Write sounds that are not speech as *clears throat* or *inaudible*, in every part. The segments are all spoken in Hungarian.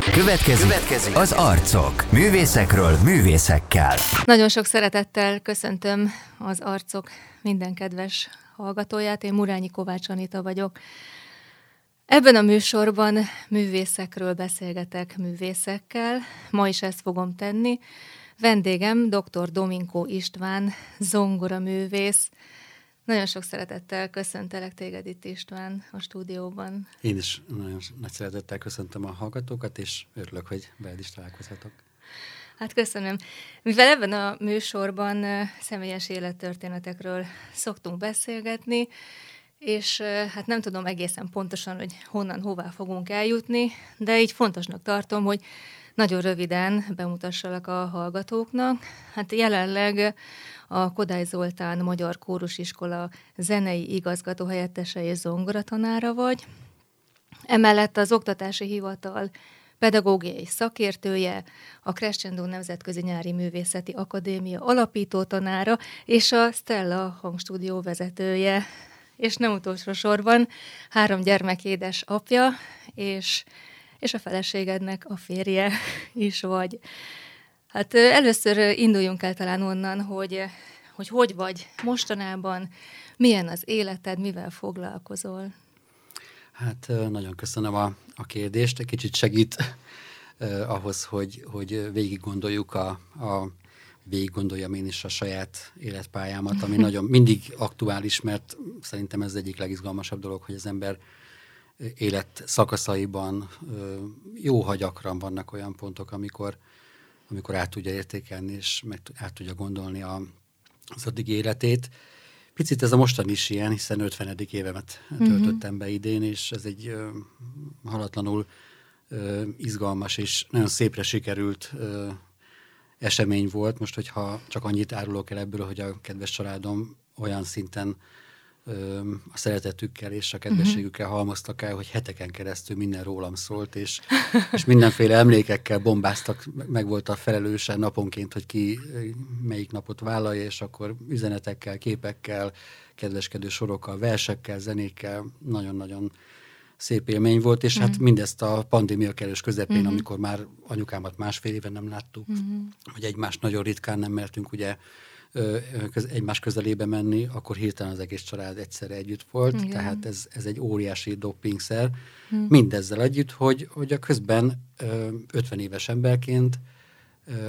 Következik, Következik az arcok. Művészekről művészekkel. Nagyon sok szeretettel köszöntöm az arcok minden kedves hallgatóját. Én Murányi Kovács Anita vagyok. Ebben a műsorban művészekről beszélgetek művészekkel. Ma is ezt fogom tenni. Vendégem dr. Dominko István, zongora művész. Nagyon sok szeretettel köszöntelek téged itt István a stúdióban. Én is nagyon nagy szeretettel köszöntöm a hallgatókat, és örülök, hogy veled is találkozhatok. Hát köszönöm. Mivel ebben a műsorban személyes élettörténetekről szoktunk beszélgetni, és hát nem tudom egészen pontosan, hogy honnan, hová fogunk eljutni, de így fontosnak tartom, hogy nagyon röviden bemutassalak a hallgatóknak. Hát jelenleg a Kodály Zoltán Magyar Kórusiskola zenei igazgató helyettese és zongoratanára vagy. Emellett az Oktatási Hivatal pedagógiai szakértője, a Crescendo Nemzetközi Nyári Művészeti Akadémia alapító tanára és a Stella hangstúdió vezetője. És nem utolsó sorban három gyermek édes apja, és, és a feleségednek a férje *laughs* is vagy. Hát először induljunk el talán onnan, hogy, hogy hogy vagy mostanában, milyen az életed, mivel foglalkozol? Hát nagyon köszönöm a, a kérdést, egy kicsit segít eh, ahhoz, hogy, hogy végig gondoljuk a, a végig gondoljam én is a saját életpályámat, ami *laughs* nagyon mindig aktuális, mert szerintem ez egyik legizgalmasabb dolog, hogy az ember élet szakaszaiban jó, ha gyakran vannak olyan pontok, amikor amikor át tudja értékelni, és meg át tudja gondolni a, az addig életét. Picit ez a mostan is ilyen, hiszen 50. évemet mhm. töltöttem be idén, és ez egy ö, halatlanul ö, izgalmas és nagyon szépre sikerült ö, esemény volt. Most, hogyha csak annyit árulok el ebből, hogy a kedves családom olyan szinten a szeretetükkel és a kedvességükkel mhm. halmoztak el, hogy heteken keresztül minden rólam szólt, és, és mindenféle emlékekkel bombáztak, meg volt a felelősen naponként, hogy ki melyik napot vállalja, és akkor üzenetekkel, képekkel, kedveskedő sorokkal, versekkel, zenékkel, nagyon-nagyon szép élmény volt, és mm. hát mhm. mindezt a pandémia kerős közepén, mm-hmm. amikor már anyukámat másfél éve nem láttuk, mm-hmm. hogy egymást nagyon ritkán nem mertünk ugye köz, egymás közelébe menni, akkor hirtelen az egész család egyszerre együtt volt, Igen. tehát ez, ez egy óriási dopingszer. Hm. Mindezzel együtt, hogy, hogy a közben 50 éves emberként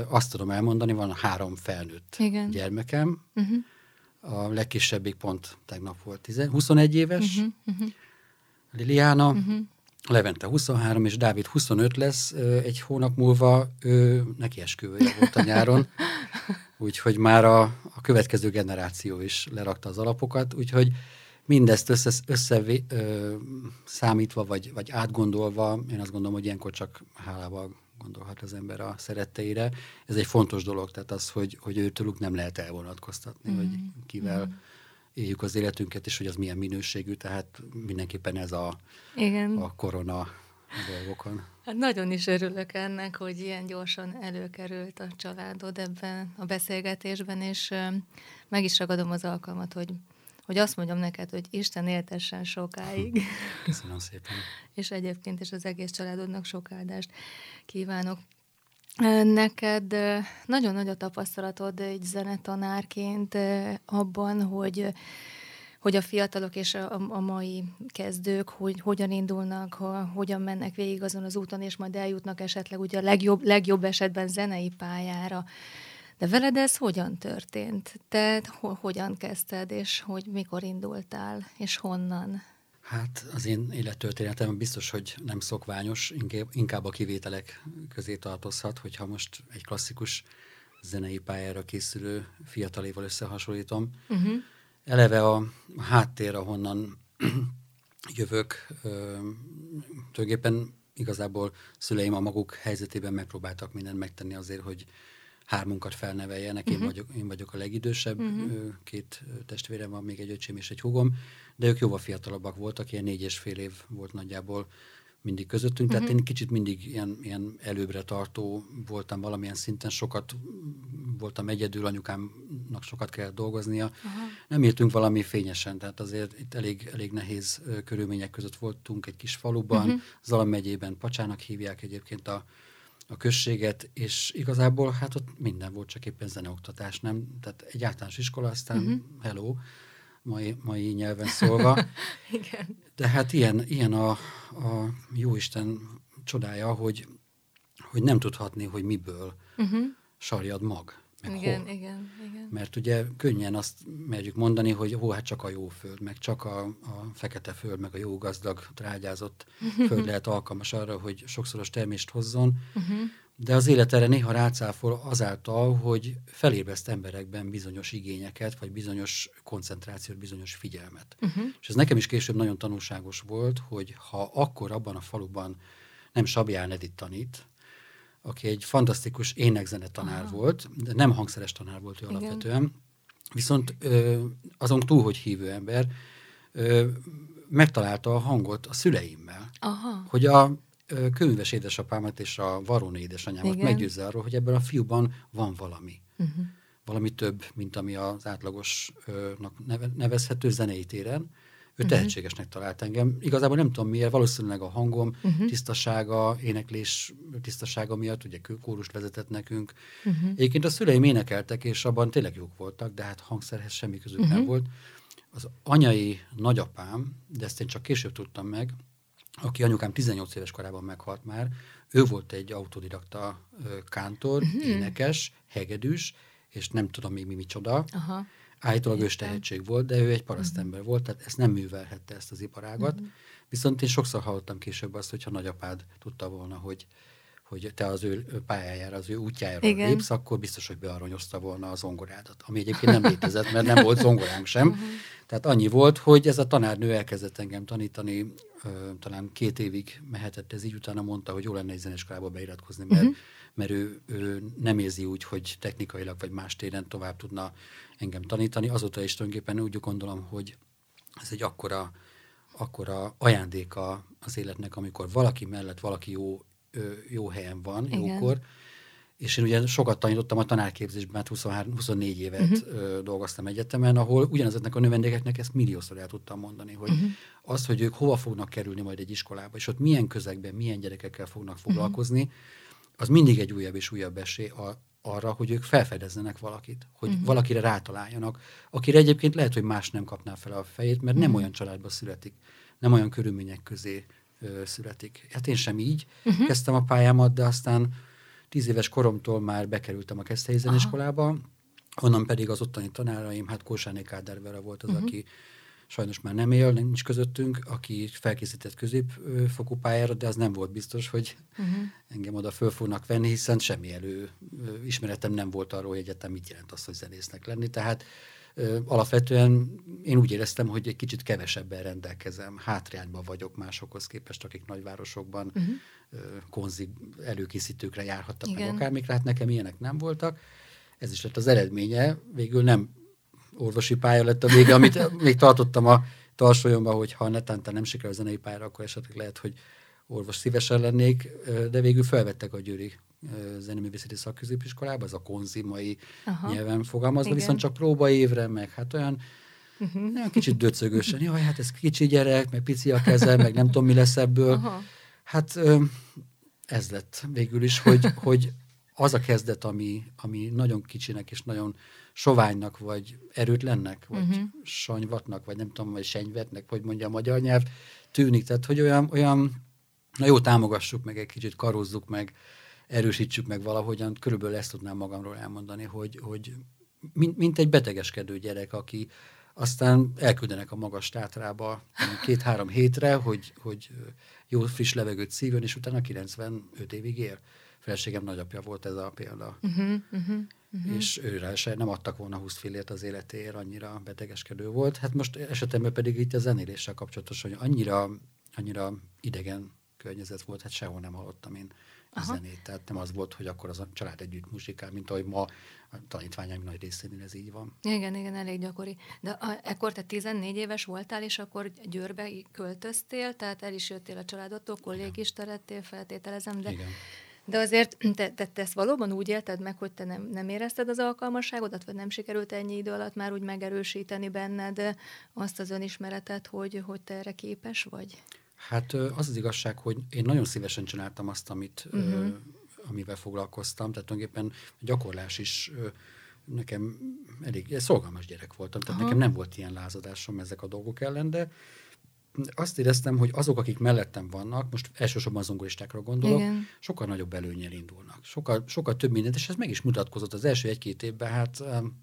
azt tudom elmondani, van három felnőtt Igen. gyermekem, uh-huh. a legkisebbik pont tegnap volt 10, 21 éves, uh-huh. Uh-huh. Liliana, uh-huh. Levente 23, és Dávid 25 lesz, egy hónap múlva ő neki esküvője volt a nyáron, *laughs* úgyhogy már a, a következő generáció is lerakta az alapokat, úgyhogy mindezt össze, össze ö, számítva, vagy, vagy átgondolva, én azt gondolom, hogy ilyenkor csak hálával gondolhat az ember a szeretteire. Ez egy fontos dolog, tehát az, hogy, hogy őtőlük nem lehet elvonatkoztatni, mm. hogy kivel mm. Éljük az életünket, és hogy az milyen minőségű, tehát mindenképpen ez a, Igen. a korona dolgokon. Hát nagyon is örülök ennek, hogy ilyen gyorsan előkerült a családod ebben a beszélgetésben, és meg is ragadom az alkalmat, hogy, hogy azt mondjam neked, hogy Isten éltessen sokáig. Köszönöm szépen. és egyébként is az egész családodnak sok áldást kívánok. Neked nagyon nagy a tapasztalatod egy zenetanárként abban, hogy hogy a fiatalok és a, a mai kezdők hogy hogyan indulnak, ha, hogyan mennek végig azon az úton, és majd eljutnak esetleg ugye a legjobb, legjobb esetben zenei pályára. De veled ez hogyan történt? Te ho- hogyan kezdted, és hogy mikor indultál, és honnan? Hát az én élettörténetem biztos, hogy nem szokványos, inkább a kivételek közé tartozhat, hogyha most egy klasszikus zenei pályára készülő fiataléval összehasonlítom. Uh-huh eleve a háttér, ahonnan *clears throat* jövök, tulajdonképpen igazából szüleim a maguk helyzetében megpróbáltak mindent megtenni azért, hogy hármunkat felneveljenek. Én, uh-huh. vagyok, én vagyok a legidősebb, uh-huh. két testvérem van, még egy öcsém és egy húgom, de ők jóval fiatalabbak voltak, ilyen négy és fél év volt nagyjából mindig közöttünk, uh-huh. tehát én kicsit mindig ilyen, ilyen előbbre tartó voltam valamilyen szinten, sokat voltam egyedül, anyukámnak sokat kellett dolgoznia. Aha. Nem éltünk valami fényesen, tehát azért itt elég, elég nehéz körülmények között voltunk egy kis faluban, uh-huh. Zala megyében, Pacsának hívják egyébként a, a községet, és igazából hát ott minden volt, csak éppen zeneoktatás, nem? Tehát egy általános iskola, aztán uh-huh. hello, mai, mai nyelven szólva. *laughs* Igen. De hát ilyen, ilyen a, a jóisten csodája, hogy, hogy nem tudhatni, hogy miből uh-huh. sarjad mag. Meg igen, hol. igen, igen. Mert ugye könnyen azt merjük mondani, hogy hó, hát csak a jó föld, meg csak a, a fekete föld, meg a jó gazdag, trágyázott *laughs* föld lehet alkalmas arra, hogy sokszoros termést hozzon, uh-huh de az élet erre néha rácáfol azáltal, hogy felébreszt emberekben bizonyos igényeket, vagy bizonyos koncentrációt, bizonyos figyelmet. Uh-huh. És ez nekem is később nagyon tanulságos volt, hogy ha akkor abban a faluban nem Sabján Edith tanít, aki egy fantasztikus énekzene tanár Aha. volt, de nem hangszeres tanár volt ő Igen. alapvetően, viszont ö, azon túl, hogy hívő ember, ö, megtalálta a hangot a szüleimmel. Aha. Hogy a könyves édesapámat és a varóni édesanyámat Igen. meggyőzze arról, hogy ebben a fiúban van valami. Uh-huh. Valami több, mint ami az átlagosnak nevezhető zenei téren. Ő uh-huh. tehetségesnek talált engem. Igazából nem tudom miért, valószínűleg a hangom uh-huh. tisztasága, éneklés tisztasága miatt, ugye kórus vezetett nekünk. Uh-huh. Egyébként a szüleim énekeltek, és abban tényleg jók voltak, de hát hangszerhez semmi közük uh-huh. nem volt. Az anyai nagyapám, de ezt én csak később tudtam meg, aki anyukám 18 éves korában meghalt már, ő volt egy autodidakta kántor, uh-huh. énekes, hegedűs, és nem tudom még mi micsoda. Aha. Állítólag ős tehetség volt, de ő egy parasztember uh-huh. volt, tehát ezt nem művelhette ezt az iparágat. Uh-huh. Viszont én sokszor hallottam később azt, hogyha nagyapád tudta volna, hogy hogy te az ő pályájára, az ő útjára Igen. lépsz, akkor biztos, hogy bearanyozta volna a zongorádat. Ami egyébként nem létezett, mert nem volt zongoránk sem. Uh-huh. Tehát annyi volt, hogy ez a tanárnő elkezdett engem tanítani, ö, talán két évig mehetett ez így, utána mondta, hogy jó lenne egy zeneiskolába beiratkozni, mert, uh-huh. Mert ő, ő nem érzi úgy, hogy technikailag vagy más téren tovább tudna engem tanítani. Azóta is tulajdonképpen úgy gondolom, hogy ez egy akkora, akkora ajándéka az életnek, amikor valaki mellett valaki jó jó helyen van, Igen. jókor, és én ugye sokat tanítottam a tanárképzésben, mert 23, 24 évet uh-huh. dolgoztam egyetemen, ahol ugyanezeknek a növendékeknek ezt milliószor el tudtam mondani, hogy uh-huh. az, hogy ők hova fognak kerülni majd egy iskolába, és ott milyen közegben, milyen gyerekekkel fognak foglalkozni, uh-huh. Az mindig egy újabb és újabb esély a, arra, hogy ők felfedezzenek valakit, hogy uh-huh. valakire rátaláljanak, akire egyébként lehet, hogy más nem kapná fel a fejét, mert uh-huh. nem olyan családba születik, nem olyan körülmények közé ö, születik. Hát én sem így uh-huh. kezdtem a pályámat, de aztán tíz éves koromtól már bekerültem a Keszthelyi Zeneiskolába, onnan pedig az ottani tanáraim, hát Kósáné Kádár Vera volt az, uh-huh. aki sajnos már nem él, nincs közöttünk, aki felkészített középfokú pályára, de az nem volt biztos, hogy uh-huh. engem oda föl fognak venni, hiszen semmi elő ismeretem nem volt arról, hogy egyetem mit jelent az, hogy zenésznek lenni. Tehát alapvetően én úgy éreztem, hogy egy kicsit kevesebben rendelkezem, hátrányban vagyok másokhoz képest, akik nagyvárosokban uh-huh. konzi előkészítőkre járhattak, Igen. meg akármikre, hát nekem ilyenek nem voltak. Ez is lett az eredménye, végül nem orvosi pálya lett a vége, amit még tartottam a tarsolyomban, hogy ha netánta nem sikerül a zenei pályára, akkor esetleg lehet, hogy orvos szívesen lennék, de végül felvettek a győri zeneművészeti szakközépiskolába, az a konzimai Aha. nyelven fogalmazva, Igen. viszont csak próba évre, meg hát olyan uh-huh. olyan kicsit döcögösen, jaj, hát ez kicsi gyerek, meg pici a keze, meg nem tudom, mi lesz ebből. Aha. Hát ez lett végül is, hogy, hogy az a kezdet, ami, ami nagyon kicsinek és nagyon soványnak, vagy erőtlennek, vagy uh-huh. sanyvatnak, vagy nem tudom, vagy senyvetnek, vagy mondja a magyar nyelv, tűnik. Tehát, hogy olyan, olyan na jó, támogassuk meg egy kicsit, karozzuk meg, erősítsük meg valahogyan. Körülbelül ezt tudnám magamról elmondani, hogy, hogy mint, mint egy betegeskedő gyerek, aki aztán elküldenek a magas tátrába két-három hétre, hogy, hogy jó friss levegőt szívjon, és utána 95 évig él. Feleségem nagyapja volt ez a példa. Uh-huh, uh-huh, uh-huh. És őre se nem adtak volna 20 fillért az életéért, annyira betegeskedő volt. Hát most esetemben pedig itt a zenéléssel kapcsolatos, hogy annyira, annyira idegen környezet volt, hát sehol nem hallottam én Aha. zenét. Tehát nem az volt, hogy akkor az a család együtt muzsikál, mint ahogy ma a tanítványaim nagy részénél ez így van. Igen, igen, elég gyakori. De a, ekkor te 14 éves voltál, és akkor Győrbe költöztél, tehát el is jöttél a családodtól, kollégista lettél, feltételezem, de, igen. De azért te, te, te ezt valóban úgy élted meg, hogy te nem, nem érezted az alkalmasságodat, vagy nem sikerült ennyi idő alatt már úgy megerősíteni benned azt az önismeretet, hogy, hogy te erre képes vagy? Hát az az igazság, hogy én nagyon szívesen csináltam azt, amit, uh-huh. amivel foglalkoztam, tehát tulajdonképpen a gyakorlás is nekem elég szolgalmas gyerek voltam, tehát Aha. nekem nem volt ilyen lázadásom ezek a dolgok ellen, de azt éreztem, hogy azok, akik mellettem vannak, most elsősorban az zongoristákra gondolok, Igen. sokkal nagyobb előnyel indulnak. Sokkal, sokkal több mindent, és ez meg is mutatkozott az első egy-két évben, hát um,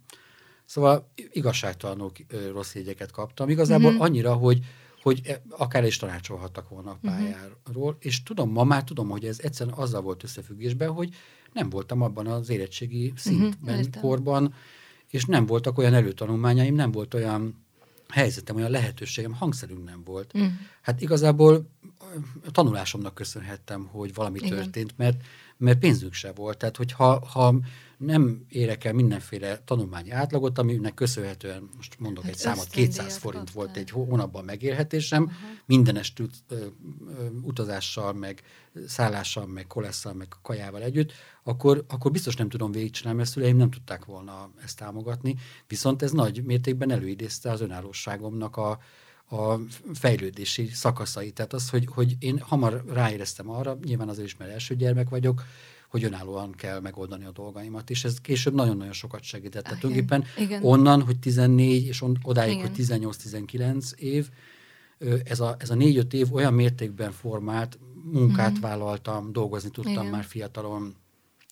szóval igazságtalanul rossz jegyeket kaptam. Igazából mm-hmm. annyira, hogy hogy e, akár is tanácsolhattak volna a mhm. pályáról, uh-huh. és tudom, ma már tudom, hogy ez egyszerűen azzal volt összefüggésben, hogy nem voltam abban az érettségi mhm, szintben, uh-huh, korban, és nem voltak olyan előtanulmányaim, nem volt olyan helyzetem, olyan lehetőségem, hangszerünk nem volt. Uh-huh. Hát igazából a tanulásomnak köszönhettem, hogy valami Igen. történt, mert, mert pénzünk se volt. Tehát, hogyha ha nem érek el mindenféle tanulmányi átlagot, aminek köszönhetően, most mondok hát egy számot, 200 forint kaptál. volt egy hónapban megélhetésem, uh-huh. ö, ö, utazással, meg szállással, meg kolesszal, meg kajával együtt, akkor, akkor biztos nem tudom végigcsinálni, mert szüleim nem tudták volna ezt támogatni, viszont ez nagy mértékben előidézte az önállóságomnak a, a fejlődési szakaszai. Tehát az, hogy, hogy én hamar ráéreztem arra, nyilván azért is, mert első gyermek vagyok, hogy önállóan kell megoldani a dolgaimat, és ez később nagyon-nagyon sokat segített. Tehát tulajdonképpen onnan, hogy 14, és on, odáig, Igen. hogy 18-19 év, ez a, ez a négy-öt év olyan mértékben formált, munkát mm. vállaltam, dolgozni tudtam Igen. már fiatalon,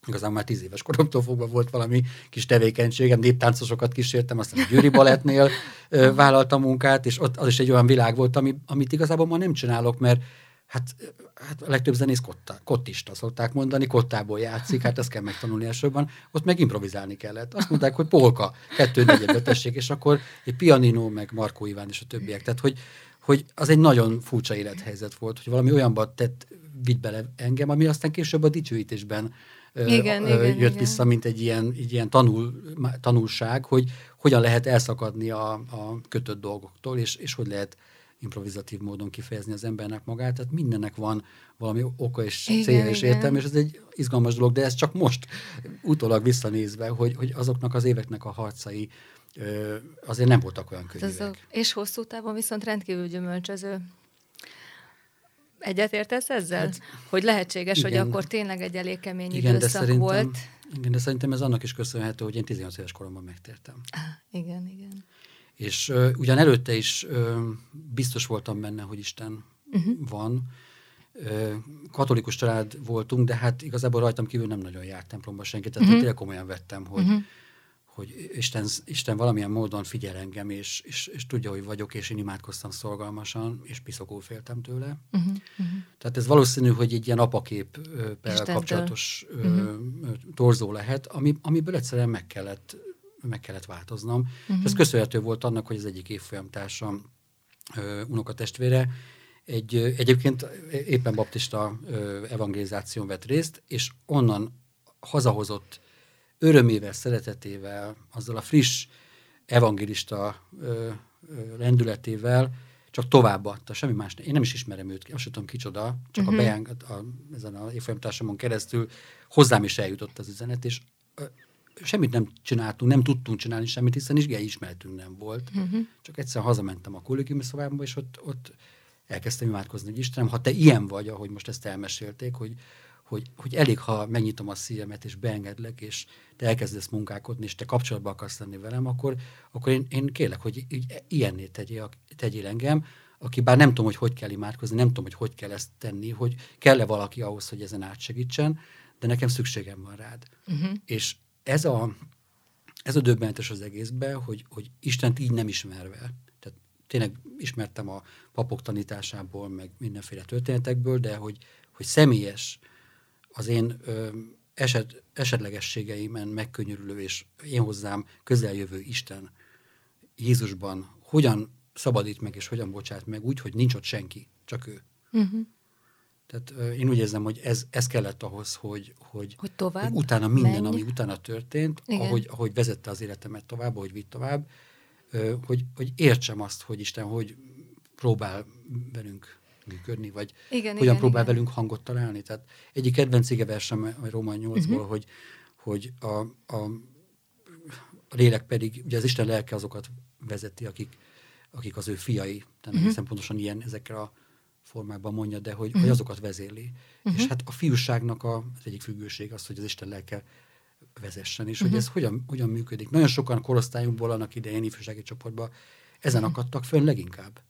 igazán már tíz éves koromtól fogva volt valami kis tevékenységem, néptáncosokat kísértem, aztán a Győri Balettnél vállaltam munkát, és ott az is egy olyan világ volt, ami, amit igazából ma nem csinálok, mert Hát, hát a legtöbb zenész kotta, kottista szokták mondani, kottából játszik, hát ezt kell megtanulni elsőben. Ott meg improvizálni kellett. Azt mondták, hogy polka, kettő negyedbe tessék, és akkor egy pianino, meg Markó Iván és a többiek. Tehát, hogy, hogy az egy nagyon furcsa élethelyzet volt, hogy valami olyanba tett, vitt bele engem, ami aztán később a dicsőítésben igen, ö, igen, jött igen. vissza, mint egy ilyen, egy ilyen tanul, tanulság, hogy hogyan lehet elszakadni a, a kötött dolgoktól, és, és hogy lehet improvizatív módon kifejezni az embernek magát, tehát mindennek van valami oka és célja és értelme, és ez egy izgalmas dolog, de ez csak most utólag visszanézve, hogy, hogy azoknak az éveknek a harcai ö, azért nem voltak olyan hát könnyűek. És hosszú távon viszont rendkívül gyümölcsöző. Egyetértesz ezzel? Hát, hogy lehetséges, igen, hogy akkor tényleg egy elég kemény igen, időszak de volt. Igen, de szerintem ez annak is köszönhető, hogy én 18 éves koromban megtértem. Igen, igen. És uh, ugyan előtte is uh, biztos voltam benne, hogy Isten uh-huh. van. Uh, katolikus család voltunk, de hát igazából rajtam kívül nem nagyon járt templomba senki, tehát uh-huh. tényleg komolyan vettem, hogy, uh-huh. Hogy Isten, Isten valamilyen módon figyel engem, és, és, és tudja, hogy vagyok, és én imádkoztam szolgalmasan, és piszokul féltem tőle. Uh-huh. Uh-huh. Tehát ez valószínű, hogy egy ilyen apakép uh, kapcsolatos uh-huh. torzó lehet, ami, amiből egyszerűen meg kellett meg kellett változnom. Uh-huh. És ez köszönhető volt annak, hogy az egyik évfolyamtársam, unokatestvére, egy, egyébként éppen baptista evangelizáción vett részt, és onnan hazahozott örömével, szeretetével, azzal a friss evangelista ö, ö, lendületével csak továbbadta, semmi más. Én nem is ismerem őt, azt sem tudom kicsoda, csak uh-huh. a, mhm. bejáng, a, ezen a évfolyamtársamon keresztül hozzám is eljutott az üzenet, és semmit nem csináltunk, nem tudtunk csinálni semmit, hiszen is ismertünk nem volt. Uh-huh. Csak egyszer hazamentem a kollégiumi szobámba, és ott, ott elkezdtem imádkozni, hogy Istenem, ha te ilyen vagy, ahogy most ezt elmesélték, hogy, hogy, hogy elég, ha megnyitom a szívemet, és beengedlek, és te elkezdesz munkálkodni, és te kapcsolatba akarsz lenni velem, akkor, akkor én, én kérlek, hogy így, ilyenné tegyél, tegyél engem, aki bár nem tudom, hogy hogy kell imádkozni, nem tudom, hogy hogy kell ezt tenni, hogy kell-e valaki ahhoz, hogy ezen átsegítsen, de nekem szükségem van rád. Uh-huh. És ez a, ez a döbbentes az egészben, hogy, hogy Istent így nem ismerve, tehát tényleg ismertem a papok tanításából, meg mindenféle történetekből, de hogy, hogy személyes, az én ö, eset, esetlegességeimen megkönnyörülő, és én hozzám közeljövő Isten Jézusban hogyan szabadít meg, és hogyan bocsát meg úgy, hogy nincs ott senki, csak ő. Uh-huh. Tehát én úgy érzem, hogy ez, ez kellett ahhoz, hogy, hogy, hogy, tovább hogy utána minden, menj. ami utána történt, ahogy, ahogy vezette az életemet tovább, ahogy vitt tovább, hogy, hogy értsem azt, hogy Isten hogy próbál velünk működni, vagy Igen, hogyan igen, próbál igen. velünk hangot találni. Tehát egyik kedvenc versem a Róma 8-ból, Mhm. uh-huh. hogy, hogy a, a, a lélek pedig, ugye az Isten lelke azokat vezeti, akik, akik az ő fiai. Tehát Mhm. uh-huh. pontosan ilyen ezekkel a formában mondja, de hogy, uh-huh. hogy azokat vezéli. Uh-huh. És hát a fiúságnak a, az egyik függőség az, hogy az Isten lelke vezessen, és uh-huh. hogy ez hogyan, hogyan működik. Nagyon sokan korosztályunkból annak idején ifjúsági csoportban ezen akadtak fönn leginkább.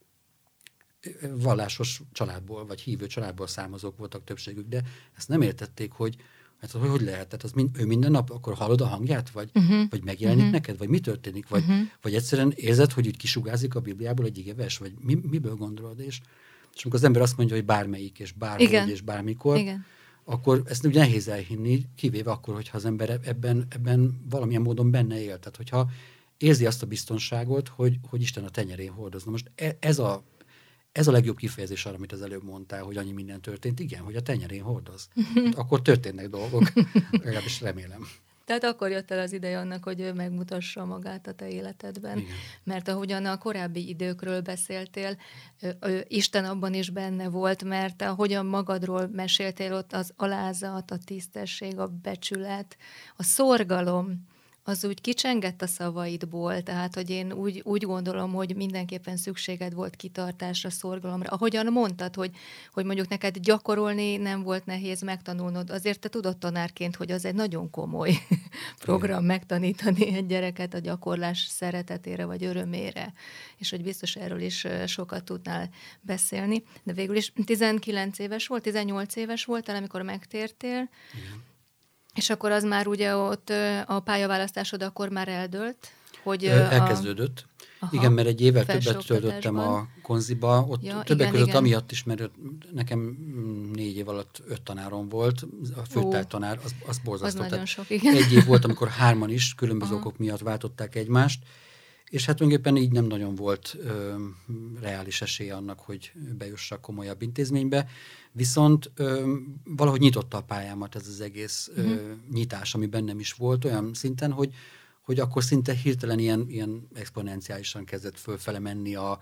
Vallásos családból, vagy hívő családból származók voltak többségük, de ezt nem értették, hogy Hát hogy, hogy lehet? Tehát az mind, ő minden nap akkor hallod a hangját, vagy, uh-huh. vagy megjelenik uh-huh. neked, vagy mi történik, vagy, uh-huh. vagy egyszerűen érzed, hogy úgy kisugázik a Bibliából egy igéves, vagy mi, miből gondolod? És, és amikor az ember azt mondja, hogy bármelyik, és bárhogy, Igen. és bármikor, Igen. akkor ezt ugye nehéz elhinni, kivéve akkor, hogyha az ember ebben, ebben valamilyen módon benne él. Tehát, hogyha érzi azt a biztonságot, hogy, hogy Isten a tenyerén hordozna. Most e- ez a, ez a legjobb kifejezés arra, amit az előbb mondtál, hogy annyi minden történt. Igen, hogy a tenyerén hordoz. Hát akkor történnek dolgok, *laughs* legalábbis remélem. Tehát akkor jött el az ideje annak, hogy ő megmutassa magát a te életedben. Igen. Mert ahogyan a korábbi időkről beszéltél, ö, Isten abban is benne volt, mert ahogyan magadról meséltél ott az alázat, a tisztesség, a becsület, a szorgalom, az úgy kicsengett a szavaidból, tehát hogy én úgy, úgy gondolom, hogy mindenképpen szükséged volt kitartásra, szorgalomra. Ahogyan mondtad, hogy, hogy mondjuk neked gyakorolni nem volt nehéz megtanulnod, azért te tudod tanárként, hogy az egy nagyon komoly *laughs* program megtanítani egy gyereket a gyakorlás szeretetére vagy örömére, és hogy biztos erről is sokat tudnál beszélni. De végül is 19 éves volt, 18 éves voltál, amikor megtértél, Igen. És akkor az már ugye ott a pályaválasztásod akkor már eldőlt, hogy a- Elkezdődött. Aha, igen, mert egy évvel többet töltöttem a konziba, ott Ja, többek igen, között igen. amiatt is, mert nekem mm, négy év alatt öt tanárom volt, a főtártanár, az, az borzasztó. Tehát sok, igen. Egy év volt, amikor hárman is különböző Aha. okok miatt váltották egymást, és hát tulajdonképpen így nem nagyon volt ö, reális esély annak, hogy bejussak komolyabb intézménybe, viszont ö, valahogy nyitotta a pályámat ez az egész ö, Mhm. nyitás, ami bennem is volt olyan szinten, hogy, hogy akkor szinte hirtelen ilyen, ilyen exponenciálisan kezdett fölfele menni a,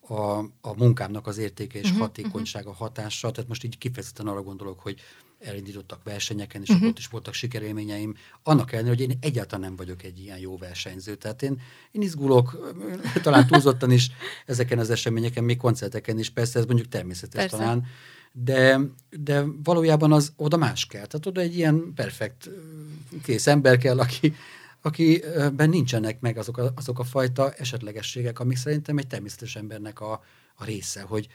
a, a munkámnak az értéke és Mhm, hatékonysága, hatása. Tehát most így kifejezetten arra gondolok, hogy elindítottak versenyeken, és akkor ott is voltak sikerélményeim. Annak ellenére, hogy én egyáltalán nem vagyok egy ilyen jó versenyző. Tehát én, én izgulok, *laughs* talán túlzottan is ezeken az eseményeken, még koncerteken is, persze ez mondjuk természetes Persze. talán, de, de valójában az oda más kell. Tehát oda egy ilyen perfekt kész ember kell, aki, akiben nincsenek meg azok a, azok a fajta esetlegességek, amik szerintem egy természetes embernek a, a része, hogy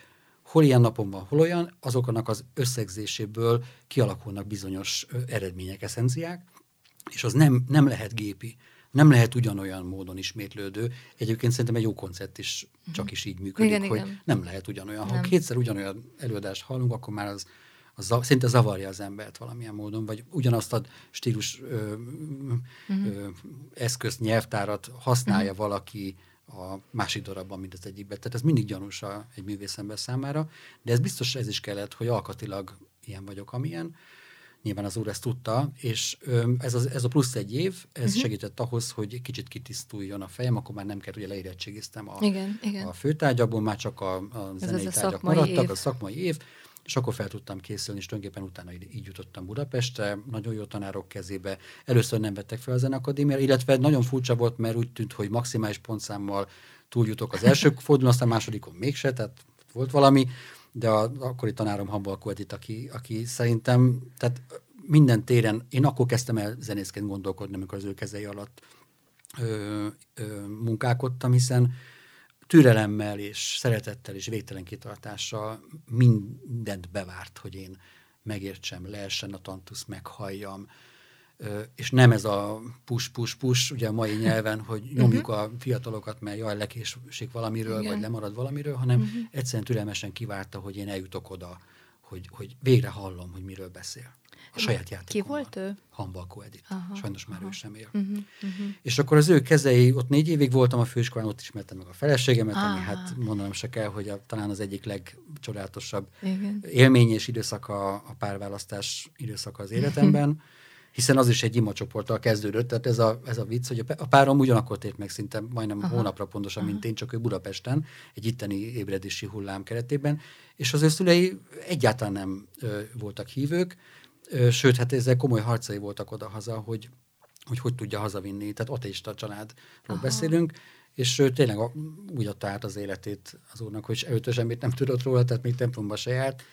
hol ilyen napon van, hol olyan, azoknak az összegzéséből kialakulnak bizonyos eredmények, eszenciák, és az nem, nem lehet gépi, nem lehet ugyanolyan módon ismétlődő. Egyébként szerintem egy jó koncert is csak is így működik, Igen, hogy igen. nem lehet ugyanolyan. Ha Nem. kétszer ugyanolyan előadást hallunk, akkor már az, az szinte zavarja az embert valamilyen módon, vagy ugyanazt a stílus ö, ö, eszközt, nyelvtárat használja valaki a másik darabban, mint az egyikben. Tehát ez mindig gyanús a, egy művészember számára, de ez biztos ez is kellett, hogy alkatilag ilyen vagyok, amilyen. Nyilván az úr ezt tudta, és ez, az, ez a plusz egy év, ez uh-huh. segített ahhoz, hogy kicsit kitisztuljon a fejem, akkor már nem kell, ugye leérettségiztem a, Igen, igen. a főtárgyakból, már csak a, a zenei tárgyak maradtak, év. a szakmai év, és akkor fel tudtam készülni, és tulajdonképpen utána így, jutottam Budapestre, nagyon jó tanárok kezébe. Először nem vettek fel a zenakadémiára, illetve nagyon furcsa volt, mert úgy tűnt, hogy maximális pontszámmal túljutok az első *laughs* fordulón, aztán másodikon mégse, tehát volt valami, de a akkori tanárom Hambalko Edith, aki, aki szerintem, tehát minden téren, én akkor kezdtem el zenészként gondolkodni, amikor az ő kezei alatt ö, ö, munkálkodtam, hiszen türelemmel és szeretettel és végtelen kitartással mindent bevárt, hogy én megértsem, leessen a tantusz, meghalljam, és nem ez a push-push-push, ugye a mai nyelven, hogy nyomjuk a fiatalokat, mert jaj, lekésik valamiről, Igen. vagy lemarad valamiről, hanem egyszerűen türelmesen kivárta, hogy én eljutok oda, hogy, hogy végre hallom, hogy miről beszél. A saját játékomban. volt ő? Hambalko Edith. Aha, Sajnos már ő sem él. Uh-huh, uh-huh. És akkor az ő kezei, ott négy évig voltam a főiskolán, ott ismertem meg a feleségemet, ami Ah. hát mondanom se kell, hogy a, talán az egyik legcsodálatosabb Igen. élmény és időszaka, a párválasztás időszaka az *laughs* életemben. Hiszen az is egy imacsoporttal kezdődött, tehát ez a, ez a vicc, hogy a párom ugyanakkor tért meg szinte majdnem Aha. hónapra pontosan, Aha. mint én, csak ő Budapesten, egy itteni ébredési hullám keretében, és az ő szülei egyáltalán nem ö, voltak hívők, ö, sőt, hát ezzel komoly harcai voltak oda-haza, hogy hogy hogy tudja hazavinni, tehát ateista családról Aha. beszélünk, és ő tényleg úgy adta át az életét az úrnak, hogy előtte semmit nem tudott róla, tehát még templomba se járt,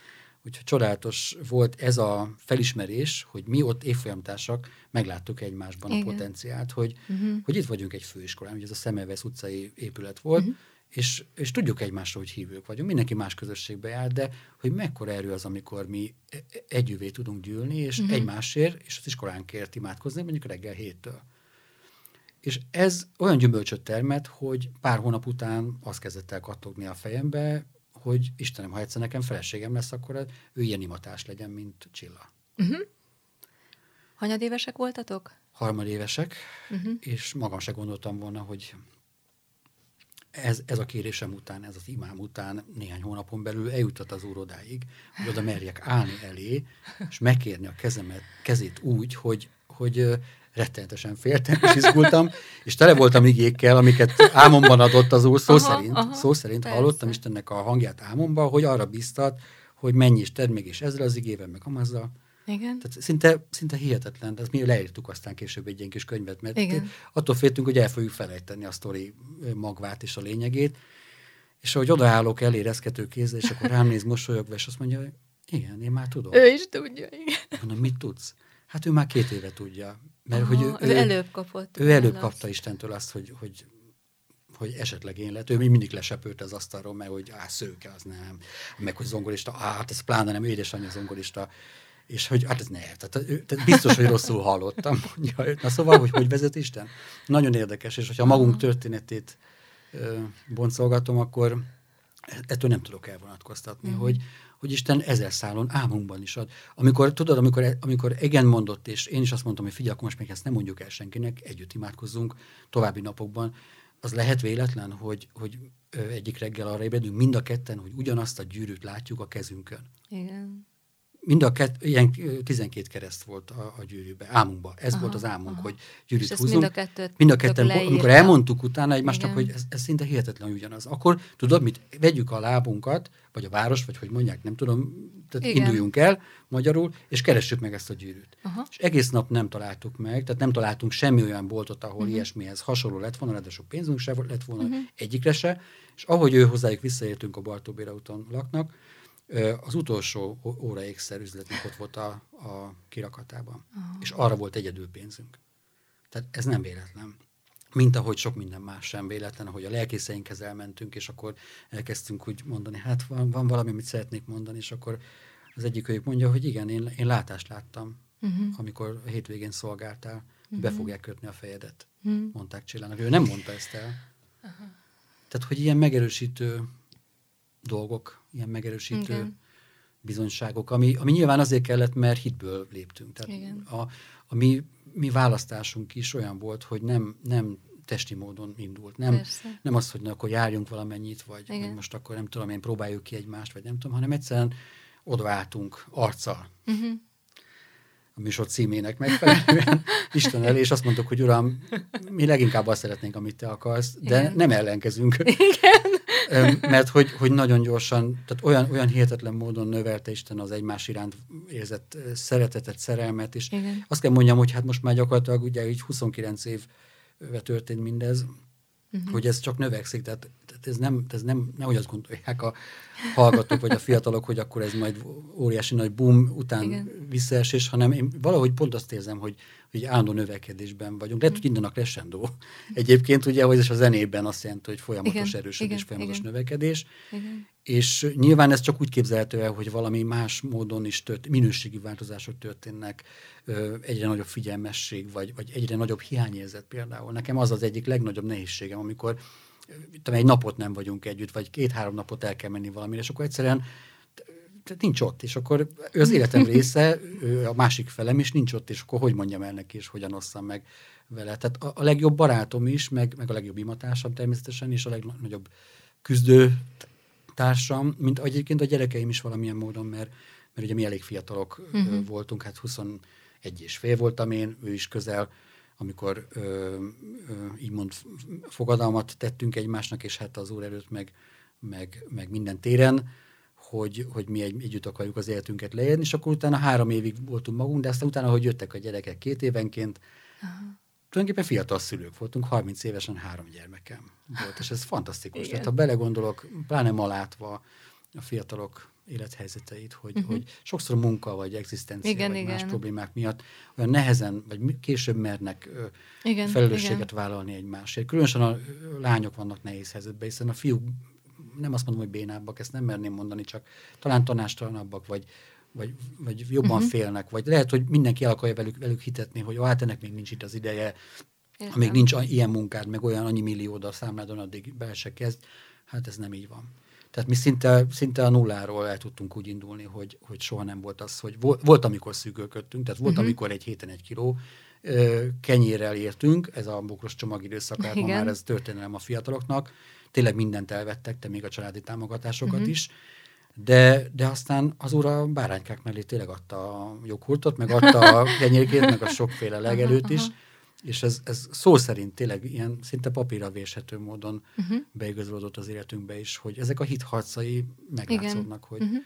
Úgyhogy csodálatos volt ez a felismerés, hogy mi ott évfolyamtársak megláttuk egymásban Igen. a potenciált, hogy, uh-huh. hogy itt vagyunk egy főiskolán, ugye ez a Szemelvesz utcai épület volt, uh-huh. és, és tudjuk egymásról, hogy hívők vagyunk, mindenki más közösségbe jár, de hogy mekkora erő az, amikor mi e, e, együvé tudunk gyűlni, és uh-huh. egymásért, és az iskolánkért imádkozni, mondjuk reggel héttől. És ez olyan gyümölcsöt termet, hogy pár hónap után azt kezdett el kattogni a fejembe, hogy Istenem, ha egyszer nekem feleségem lesz, akkor ő ilyen imatás legyen, mint Csilla. Uh-huh. Hanyadévesek voltatok? Harmadévesek, uh-huh. és magam se gondoltam volna, hogy ez, ez a kérésem után, ez az imám után néhány hónapon belül eljutott az úr odáig, hogy oda merjek állni elé, és megkérni a kezemet, kezét úgy, hogy, hogy rettenetesen féltem és izgultam, és tele voltam igékkel, amiket álmomban adott az úr, szó aha, szerint, aha, szó szerint persze. hallottam Istennek a hangját álmomban, hogy arra biztat, hogy mennyi is tedd még, és ezzel az igével, meg amazzal. Igen. Tehát szinte, szinte hihetetlen, de mi leírtuk aztán később egy ilyen kis könyvet, mert Igen. attól féltünk, hogy el fogjuk felejteni a sztori magvát és a lényegét, és ahogy odaállok elé reszkető kézzel, és akkor rám néz mosolyogva, és azt mondja, hogy igen, én már tudom. Ő is tudja, igen. Mondom, mit tudsz? Hát ő már két éve tudja. Mert Aha, hogy ő, ő, előbb kapott. Ő előbb azt. kapta Istentől azt, hogy, hogy, hogy esetleg én lett. Ő még mindig lesepült az asztalról, mert hogy á, szőke, az nem. Meg hogy zongorista, á, hát ez pláne nem, édesanyja zongorista. És hogy hát ez ne, tehát, tehát biztos, hogy rosszul hallottam. *laughs* Mondja. Na szóval, hogy hogy vezet Isten? Nagyon érdekes, és hogyha magunk történetét ö, boncolgatom, akkor ettől nem tudok elvonatkoztatni, uh-huh. hogy, hogy Isten ezer szálon álmunkban is ad. Amikor, tudod, amikor, amikor igen mondott, és én is azt mondtam, hogy figyelj, akkor most még ezt nem mondjuk el senkinek, együtt imádkozzunk további napokban, az lehet véletlen, hogy, hogy egyik reggel arra ébredünk mind a ketten, hogy ugyanazt a gyűrűt látjuk a kezünkön. Igen mind a kett, ilyen 12 kereszt volt a, a gyűrűbe, álmunkban. Ez aha, volt az álmunk, aha. hogy gyűrűt húzunk. mind a kettőt mind a ketten, leírta. amikor elmondtuk utána egymásnak, Igen. hogy ez, ez szinte hihetetlen ugyanaz. Akkor tudod mit, vegyük a lábunkat, vagy a város, vagy hogy mondják, nem tudom, tehát Igen. induljunk el magyarul, és keressük meg ezt a gyűrűt. Aha. És egész nap nem találtuk meg, tehát nem találtunk semmi olyan boltot, ahol uh-huh. ilyesmihez hasonló lett volna, ráadásul pénzünk se lett volna, uh-huh. egyikre se, és ahogy ő hozzájuk visszaértünk a Bartóbéra úton laknak, az utolsó óra ékszer üzletnek ott volt a, a kirakatában. Uh-huh. És arra volt egyedül pénzünk. Tehát ez nem véletlen. Mint ahogy sok minden más sem véletlen, ahogy a lelkészeinkhez elmentünk, és akkor elkezdtünk úgy mondani, hát van, van valami, amit szeretnék mondani, és akkor az egyik őjük mondja, hogy igen, én, én látást láttam, uh-huh. amikor a hétvégén szolgáltál, uh-huh. be fogják kötni a fejedet, uh-huh. mondták Csillának. Ő nem mondta ezt el. Uh-huh. Tehát, hogy ilyen megerősítő dolgok, ilyen megerősítő Igen. bizonyságok, ami, ami nyilván azért kellett, mert hitből léptünk. Tehát Igen. a, a mi, mi választásunk is olyan volt, hogy nem, nem testi módon indult. Nem, nem az, hogy na, akkor járjunk valamennyit, vagy, vagy most akkor nem tudom, én próbáljuk ki egymást, vagy nem tudom, hanem egyszerűen odaálltunk arccal. Uh-huh a műsor címének megfelelően *laughs* Isten elé, és azt mondtuk, hogy Uram, mi leginkább azt szeretnénk, amit te akarsz, de Igen. nem ellenkezünk. Igen. Mert hogy, hogy nagyon gyorsan, tehát olyan, olyan hihetetlen módon növelte Isten az egymás iránt érzett szeretetet, szerelmet, és Igen. azt kell mondjam, hogy hát most már gyakorlatilag ugye így 29 év történt mindez, uh-huh. hogy ez csak növekszik, tehát ez nem, ez nem, nehogy azt gondolják a hallgatók vagy a fiatalok, hogy akkor ez majd óriási nagy boom után Igen. visszaesés, hanem én valahogy pont azt érzem, hogy, hogy állandó növekedésben vagyunk. Lehet, hogy indanak crescendo. Egyébként ugye, hogy ez a zenében azt jelenti, hogy folyamatos Igen. erősödés, Igen. folyamatos Igen. növekedés. Igen. És nyilván ez csak úgy képzelhető el, hogy valami más módon is tört, minőségi változások történnek, egyre nagyobb figyelmesség, vagy, vagy egyre nagyobb hiányérzet például. Nekem az az egyik legnagyobb nehézségem, amikor egy napot nem vagyunk együtt, vagy két-három napot el kell menni valamire, és akkor egyszerűen tehát nincs ott, és akkor ő az életem *laughs* része, ő a másik felem, és nincs ott, és akkor hogy mondjam el neki, és hogyan osszam meg vele. Tehát a, a legjobb barátom is, meg, meg a legjobb imatársam természetesen, és a legnagyobb küzdő társam, mint egyébként a gyerekeim is valamilyen módon, mert, mert ugye mi elég fiatalok uh-huh. voltunk, hát 21 egy és fél voltam én, ő is közel, amikor ö, ö, így mond fogadalmat tettünk egymásnak, és hát az úr előtt meg, meg, meg minden téren, hogy, hogy mi egy, együtt akarjuk az életünket leérni, és akkor utána három évig voltunk magunk, de aztán utána, hogy jöttek a gyerekek két évenként, Aha. tulajdonképpen fiatal szülők voltunk, 30 évesen három gyermekem volt, és ez fantasztikus. Igen. Tehát ha belegondolok, pláne ma látva a fiatalok élethelyzeteit, hogy, uh-huh. hogy sokszor munka vagy egzisztencia igen, vagy igen. más problémák miatt olyan nehezen, vagy később mernek igen, felelősséget igen. vállalni egymásért. Különösen a lányok vannak nehéz helyzetben, hiszen a fiúk nem azt mondom, hogy bénábbak, ezt nem merném mondani, csak talán tanástalanabbak, vagy, vagy, vagy jobban uh-huh. félnek, vagy lehet, hogy mindenki el akarja velük, velük hitetni, hogy hát ennek még nincs itt az ideje, Értem. amíg nincs ilyen munkád, meg olyan annyi millió a számládon, addig be se kezd. Hát ez nem így van. Tehát mi szinte, szinte a nulláról el tudtunk úgy indulni, hogy, hogy soha nem volt az, hogy volt, volt amikor szűkölködtünk, tehát volt, uh-huh. amikor egy héten egy kiló kenyérrel értünk, ez a bokros csomag időszakát, ma már ez történelem a fiataloknak, tényleg mindent elvettek, te még a családi támogatásokat uh-huh. is, de, de aztán az úr a báránykák mellé tényleg adta a joghurtot, meg adta a kenyérkét, meg a sokféle legelőt is, és ez, ez szó szerint tényleg ilyen szinte papírra véshető módon uh-huh. beigazolódott az életünkbe is, hogy ezek a hitharcai meglátszódnak, hogy uh-huh.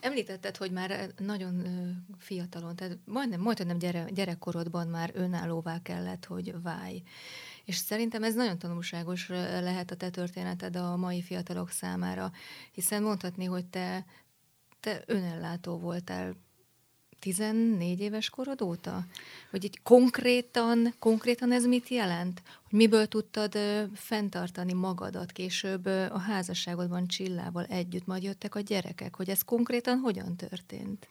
Említetted, hogy már nagyon fiatalon, tehát majdnem, majdnem gyere, gyerekkorodban már önállóvá kellett, hogy válj. És szerintem ez nagyon tanulságos lehet a te történeted a mai fiatalok számára, hiszen mondhatni, hogy te, te önellátó voltál 14 éves korod óta? Hogy így konkrétan, konkrétan ez mit jelent? Hogy miből tudtad ö, fenntartani magadat később ö, a házasságodban Csillával együtt, majd jöttek a gyerekek, hogy ez konkrétan hogyan történt?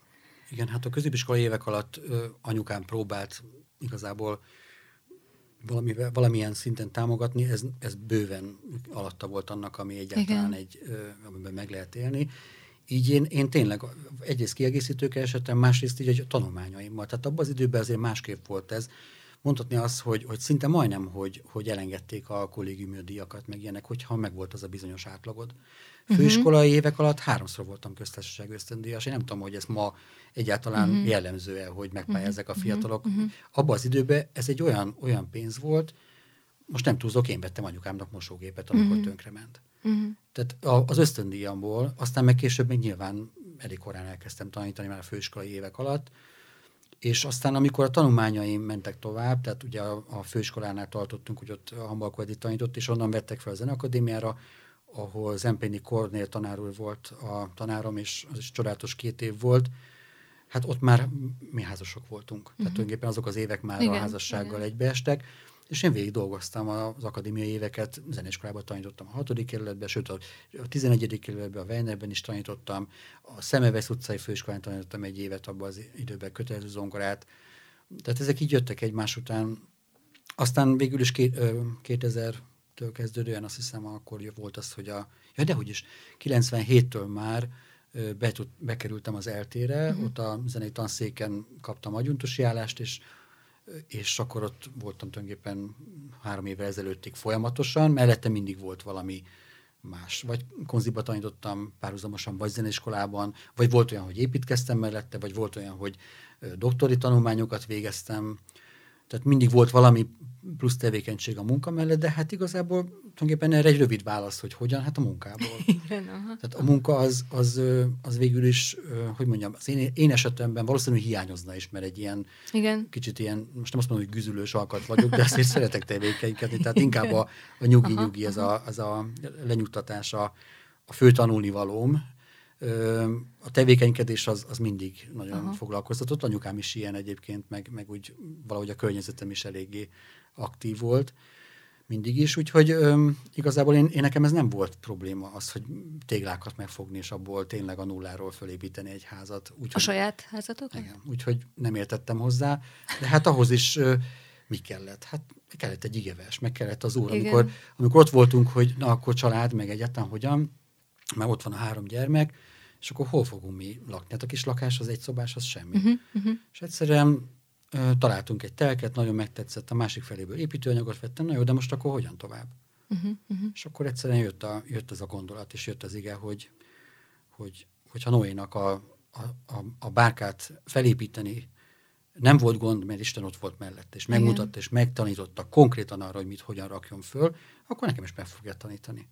Igen, hát a középiskolai évek alatt ö, anyukám próbált igazából valamivel, valamilyen szinten támogatni, ez, ez bőven alatta volt annak, ami egyáltalán Igen. egy, ö, amiben meg lehet élni így én, én tényleg egyrészt kiegészítő keresetem, másrészt így a tanulmányaimmal. Tehát abban az időben azért másképp volt ez. Mondhatni azt, hogy, hogy szinte majdnem, hogy, hogy elengedték a kollégiumi díjakat, meg ilyenek, hogyha megvolt az a bizonyos átlagod. Mhm. Főiskolai uh-huh. évek alatt háromszor voltam köztársaság ösztöndíjas. Én nem tudom, hogy ez ma egyáltalán uh-huh. jellemző-e, hogy megpályázzák a fiatalok. Uh-huh. Abban az időben ez egy olyan, olyan pénz volt, most nem túlzok, én vettem anyukámnak mosógépet, amikor uh-huh. tönkrement. Uh-huh. Tehát az ösztöndíjamból, aztán meg később még nyilván elég korán elkezdtem tanítani már a főiskolai évek alatt, és aztán, amikor a tanulmányaim mentek tovább, tehát ugye a, a főiskolánál tartottunk, hogy ott Hambalko Edith tanított, és onnan vettek fel a Zeneakadémiára, ahol Zempéni Kornél tanár úr volt a tanárom, és az is csodálatos két év volt. Hát ott már mi házasok voltunk. Uh-huh. Tehát tulajdonképpen azok az évek már igen, a házassággal igen. egybeestek. És én végig dolgoztam az akadémiai éveket, zeneiskolában tanítottam a 6. kerületben, sőt a 11. kerületben, a Weinerben is tanítottam, a Szemevesz utcai főiskolán tanítottam egy évet abban az időben kötelező zongorát. Tehát ezek így jöttek egymás után. Aztán végül is két, 2000-től kezdődően azt hiszem akkor volt az, hogy a, ja dehogy is, 97-től már betud, bekerültem az eltére, uh-huh. ott a zenei tanszéken kaptam agyuntosi állást, és és akkor ott voltam tulajdonképpen három évvel ezelőttig folyamatosan, mellette mindig volt valami más. Vagy konziba tanítottam párhuzamosan, vagy zeneiskolában, vagy volt olyan, hogy építkeztem mellette, vagy volt olyan, hogy doktori tanulmányokat végeztem, tehát mindig volt valami plusz tevékenység a munka mellett, de hát igazából tulajdonképpen erre egy rövid válasz, hogy hogyan, hát a munkából. *laughs* Igen, aha. Tehát a munka az, az, az végül is, hogy mondjam, az én, én esetemben valószínűleg hiányozna is, mert egy ilyen Igen. kicsit ilyen, most nem azt mondom, hogy güzülős alkat vagyok, de azért szeretek tevékenykedni, tehát inkább a, a nyugi-nyugi, ez a, ez a lenyugtatás a, a fő tanulnivalóm, a tevékenykedés az, az mindig nagyon Aha. foglalkoztatott. Anyukám is ilyen egyébként, meg, meg úgy valahogy a környezetem is eléggé aktív volt mindig is, úgyhogy öm, igazából én, én nekem ez nem volt probléma az, hogy téglákat megfogni, és abból tényleg a nulláról fölépíteni egy házat. Úgy, a saját házatok? Igen, úgyhogy nem értettem hozzá, de hát ahhoz is ö, mi kellett? Hát kellett egy igeves, meg kellett az úr. Amikor, amikor ott voltunk, hogy na akkor család, meg egyáltalán hogyan, már ott van a három gyermek, és akkor hol fogunk mi lakni? Hát a kis lakás az egy szobás, az semmi. Uh-huh, uh-huh. És egyszerűen ö, találtunk egy telket, nagyon megtetszett, a másik feléből építőanyagot vettem, na jó, de most akkor hogyan tovább? Uh-huh, uh-huh. És akkor egyszerűen jött, a, jött ez a gondolat, és jött az ige, hogy, hogy hogyha Noénak a, a, a, a bárkát felépíteni nem volt gond, mert Isten ott volt mellett, és megmutatta, Igen. és megtanította konkrétan arra, hogy mit hogyan rakjon föl, akkor nekem is meg fogja tanítani.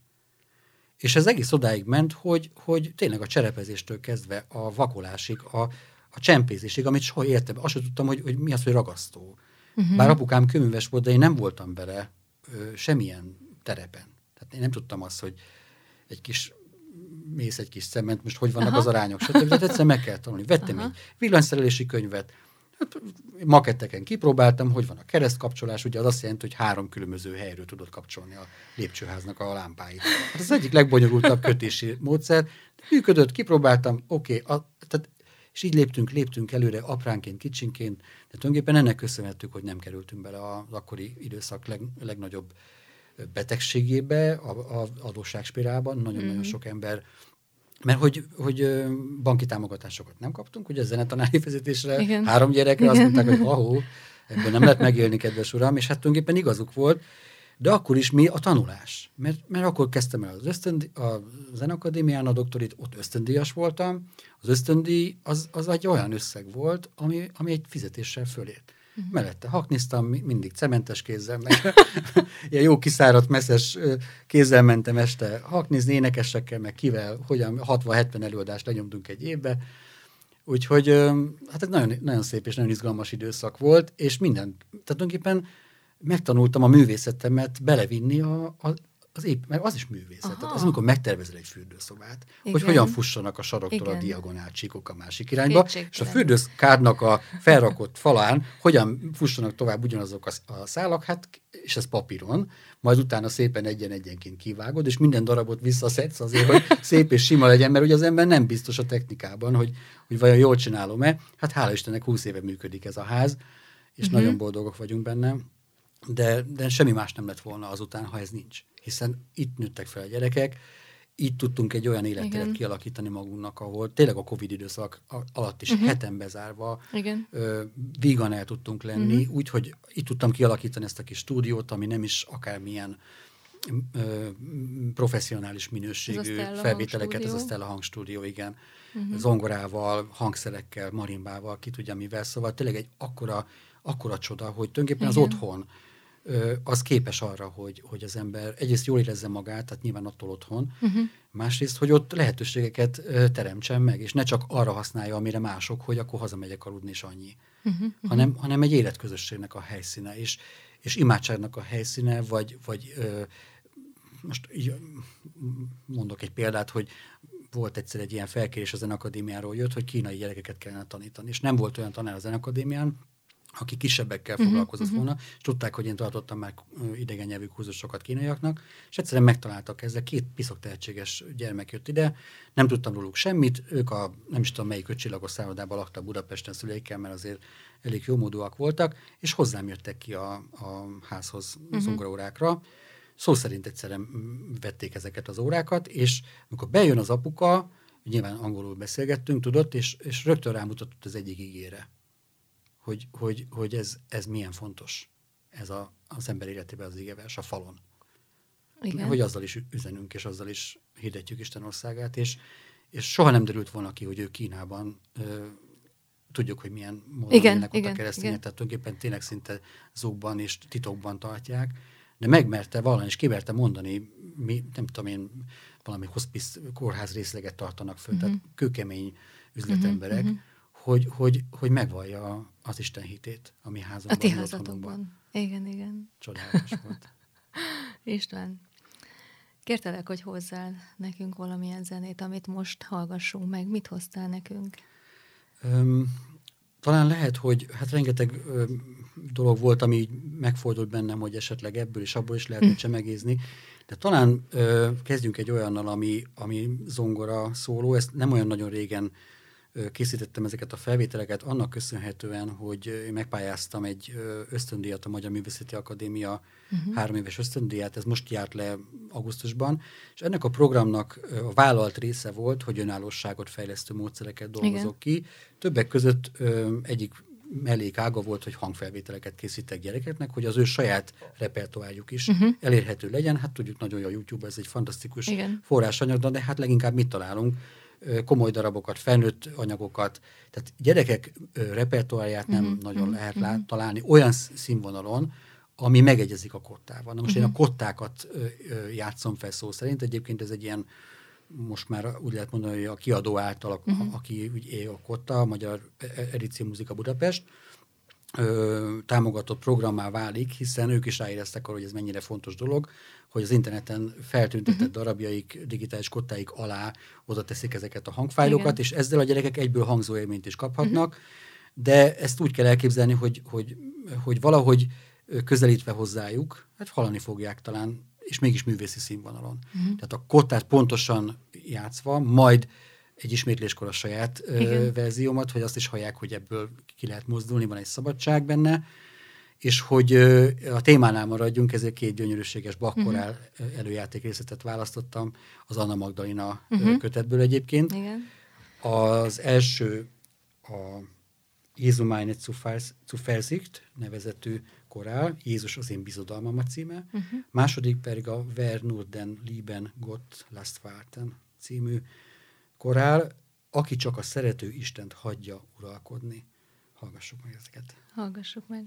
És ez egész odáig ment, hogy, hogy tényleg a cserepezéstől kezdve a vakolásig, a, a csempézésig, amit soha értem, azt sem tudtam, hogy, hogy mi az, hogy ragasztó. Uh-huh. Bár apukám kőműves volt, de én nem voltam vele ö, semmilyen terepen. Tehát én nem tudtam azt, hogy egy kis mész egy kis cement, most hogy vannak Aha. az arányok, stb. Tehát egyszer meg kell tanulni. Vettem Aha. egy villanyszerelési könyvet, hát maketteken kipróbáltam, hogy van a keresztkapcsolás, ugye az azt jelenti, hogy három különböző helyről tudod kapcsolni a lépcsőháznak a lámpáit. Hát az egyik legbonyolultabb kötési módszer. Működött, kipróbáltam, oké, okay, tehát és így léptünk, léptünk előre apránként, kicsinként, de tulajdonképpen ennek köszönhetők, hogy nem kerültünk bele az akkori időszak leg, legnagyobb betegségébe, a, a adósságspirálban. Nagyon-nagyon mm-hmm. sok ember mert hogy, hogy banki támogatásokat nem kaptunk, ugye zenetanári fizetésre, Igen. három gyerekre, azt mondták, hogy ahó, ebből nem lehet megélni, kedves uram, és hát tulajdonképpen igazuk volt, de akkor is mi a tanulás. Mert, mert akkor kezdtem el az ösztöndi, a Zenakadémián a doktorit, ott ösztöndíjas voltam. Az ösztöndíj az, az egy olyan összeg volt, ami, ami egy fizetéssel fölért. Uh-huh. Mellette hakniztam, mindig cementes kézzel, meg *laughs* ilyen jó kiszáradt, messzes kézzel mentem este haknizni, énekesekkel, meg kivel, hogyan 60-70 előadást lenyomtunk egy évbe. Úgyhogy hát ez nagyon, nagyon szép és nagyon izgalmas időszak volt, és minden, tehát tulajdonképpen megtanultam a művészetemet belevinni a, a, az épp, mert az is művészet. Tehát az, amikor megtervezel egy fürdőszobát, Igen. hogy hogyan fussanak a saroktól Igen. a diagonál csíkok a másik irányba, és a fürdőszkádnak a felrakott falán hogyan fussanak tovább ugyanazok a, a szálak, hát, és ez papíron, majd utána szépen egyen-egyenként kivágod, és minden darabot visszaszedsz azért, hogy *laughs* szép és sima legyen, mert ugye az ember nem biztos a technikában, hogy, hogy vajon jól csinálom-e. Hát hála Istennek 20 éve működik ez a ház, és uh-huh. nagyon boldogok vagyunk benne de, de semmi más nem lett volna azután, ha ez nincs. Hiszen itt nőttek fel a gyerekek, itt tudtunk egy olyan életet kialakítani magunknak, ahol tényleg a Covid időszak alatt is uh-huh. heten bezárva Igen. Ö, vígan el tudtunk lenni, uh-huh. úgyhogy itt tudtam kialakítani ezt a kis stúdiót, ami nem is akármilyen ö, professzionális minőségű ez felvételeket, ez a Stella hangstúdió, igen. Uh-huh. Zongorával, hangszerekkel, marimbával, ki tudja mivel, szóval tényleg egy akkora, akkora csoda, hogy tulajdonképpen igen. az otthon, az képes arra, hogy, hogy az ember egyrészt jól érezze magát, tehát nyilván attól otthon, uh-huh. másrészt, hogy ott lehetőségeket teremtsen meg, és ne csak arra használja, amire mások, hogy akkor hazamegyek aludni, és annyi. Uh-huh. Hanem, hanem egy életközösségnek a helyszíne, és, és imádságnak a helyszíne, vagy, vagy ö, most mondok egy példát, hogy volt egyszer egy ilyen felkérés a Zenakadémiáról jött, hogy kínai gyerekeket kellene tanítani, és nem volt olyan tanár a Zenakadémián, aki kisebbekkel uh-huh, foglalkozott uh-huh. volna, és tudták, hogy én tartottam már idegen nyelvű kurzusokat kínaiaknak, és egyszerűen megtaláltak ezzel, két piszok tehetséges gyermek jött ide, nem tudtam róluk semmit, ők a nem is tudom melyik ötcsillagos szállodában laktak Budapesten szüleikkel, mert azért elég jó módúak voltak, és hozzám jöttek ki a, a házhoz uh-huh. zongoraórákra, szó szerint egyszerűen vették ezeket az órákat, és amikor bejön az apuka, nyilván angolul beszélgettünk, tudott, és, és rögtön rámutatott az egyik ígére hogy, hogy, hogy ez, ez milyen fontos, ez a, az ember életében az igevers a falon. Igen. Hogy azzal is üzenünk, és azzal is hirdetjük Isten országát, és, és soha nem derült volna ki, hogy ő Kínában ö, tudjuk, hogy milyen módon igen, ott igen, a keresztények, tehát tulajdonképpen tényleg szinte zókban és titokban tartják, de megmerte valami, és kiverte mondani, mi, nem tudom én, valami hospice kórház részleget tartanak föl, uh-huh. tehát kőkemény üzletemberek, uh-huh hogy, hogy, hogy megvallja az Isten hitét a mi házunkban. A ti házatokban. Igen, igen. Csodálatos volt. *laughs* István, kértelek, hogy hozzál nekünk valamilyen zenét, amit most hallgassunk meg. Mit hoztál nekünk? Um, talán lehet, hogy hát rengeteg ö, dolog volt, ami megfordult bennem, hogy esetleg ebből és abból is lehetne hm. csemegézni, de talán ö, kezdjünk egy olyannal, ami, ami zongora szóló, ezt nem olyan nagyon régen készítettem ezeket a felvételeket annak köszönhetően, hogy megpályáztam egy ösztöndíjat a Magyar Művészeti Akadémia uh-huh. három éves ösztöndíját, ez most járt le augusztusban, és ennek a programnak a vállalt része volt, hogy önállóságot fejlesztő módszereket dolgozok Igen. ki. Többek között egyik mellékága volt, hogy hangfelvételeket készítek gyerekeknek, hogy az ő saját repertoárjuk is uh-huh. elérhető legyen. Hát tudjuk, nagyon jó a YouTube, ez egy fantasztikus Igen. forrásanyag, de hát leginkább mit találunk? Komoly darabokat, felnőtt anyagokat. Tehát gyerekek repertoárját nem uh-huh, nagyon uh-huh, lehet lát, találni olyan színvonalon, ami megegyezik a kottával. Na most uh-huh. én a kottákat ö, ö, játszom fel szó szerint, egyébként ez egy ilyen most már úgy lehet mondani, hogy a kiadó által, uh-huh. aki úgy él a Kotta, a Magyar Edíció Muzika Budapest, ö, támogatott programmá válik, hiszen ők is ráéreztek arra, hogy ez mennyire fontos dolog, hogy az interneten feltüntetett uh-huh. darabjaik, digitális kottáik alá oda teszik ezeket a hangfájlokat, Igen. és ezzel a gyerekek egyből hangzóélményt is kaphatnak, uh-huh. de ezt úgy kell elképzelni, hogy, hogy, hogy valahogy közelítve hozzájuk, hát hallani fogják talán, és mégis művészi színvonalon. Uh-huh. Tehát a kottát pontosan játszva, majd egy ismétléskor a saját ö, verziómat, hogy azt is hallják, hogy ebből ki lehet mozdulni, van egy szabadság benne, és hogy a témánál maradjunk, ezért két gyönyörűséges bakkorál uh-huh. előjáték részletet választottam, az Anna Magdalena uh-huh. kötetből egyébként. Igen. Az első a Jézu meine zu Versicht nevezetű korál, Jézus az én bizodalmam a címe, uh-huh. második pedig a Wer nur den lieben Gott lasst warten című korál, aki csak a szerető Istent hagyja uralkodni. Hallgassuk meg ezeket. Hallgassuk meg.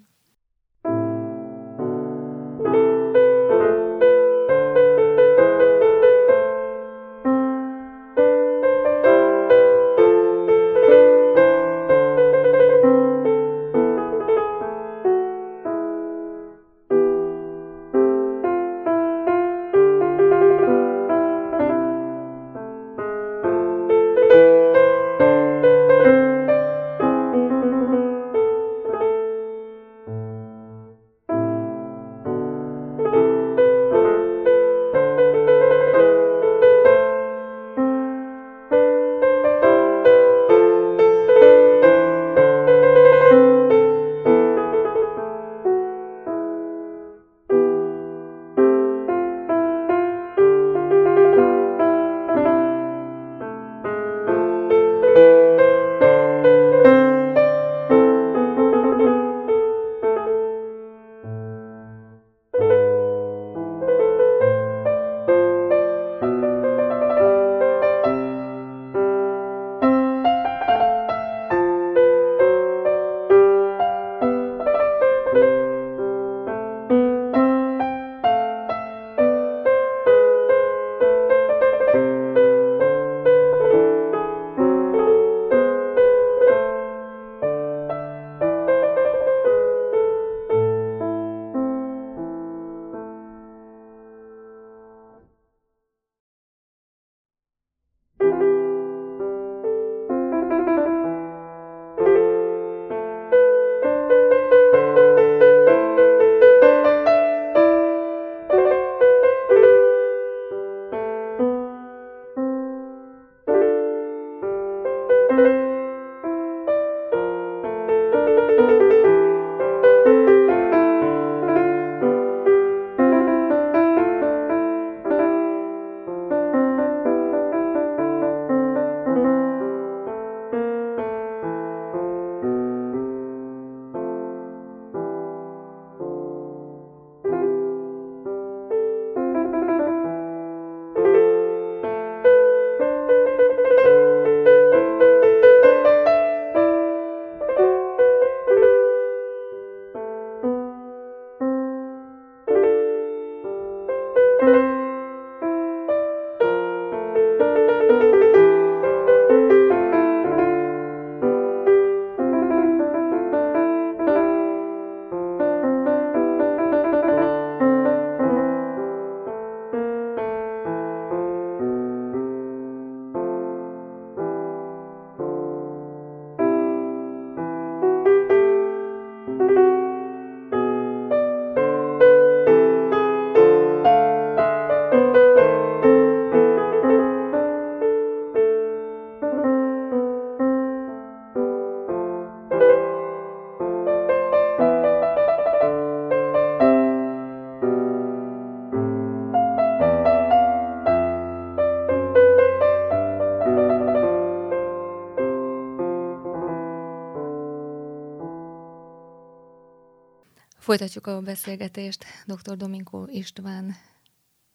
Folytatjuk a beszélgetést dr. Dominko István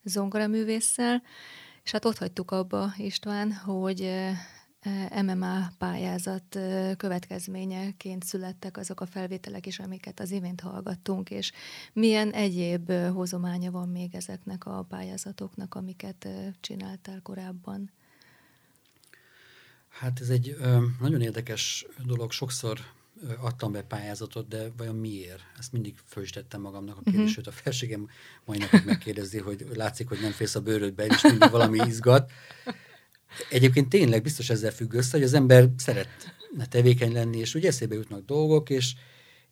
zongoraművésszel, És hát ott hagytuk abba, István, hogy MMA pályázat következményeként születtek azok a felvételek is, amiket az imént hallgattunk, és milyen egyéb hozománya van még ezeknek a pályázatoknak, amiket csináltál korábban? Hát ez egy nagyon érdekes dolog. Sokszor adtam be pályázatot, de vajon miért? Ezt mindig föl is tettem magamnak a kérdést, uh-huh. sőt a felségem mai napig megkérdezi, hogy látszik, hogy nem félsz a bőrödbe, és mindig valami izgat. Egyébként tényleg biztos ezzel függ össze, hogy az ember szeretne tevékeny lenni, és ugye eszébe jutnak dolgok, és,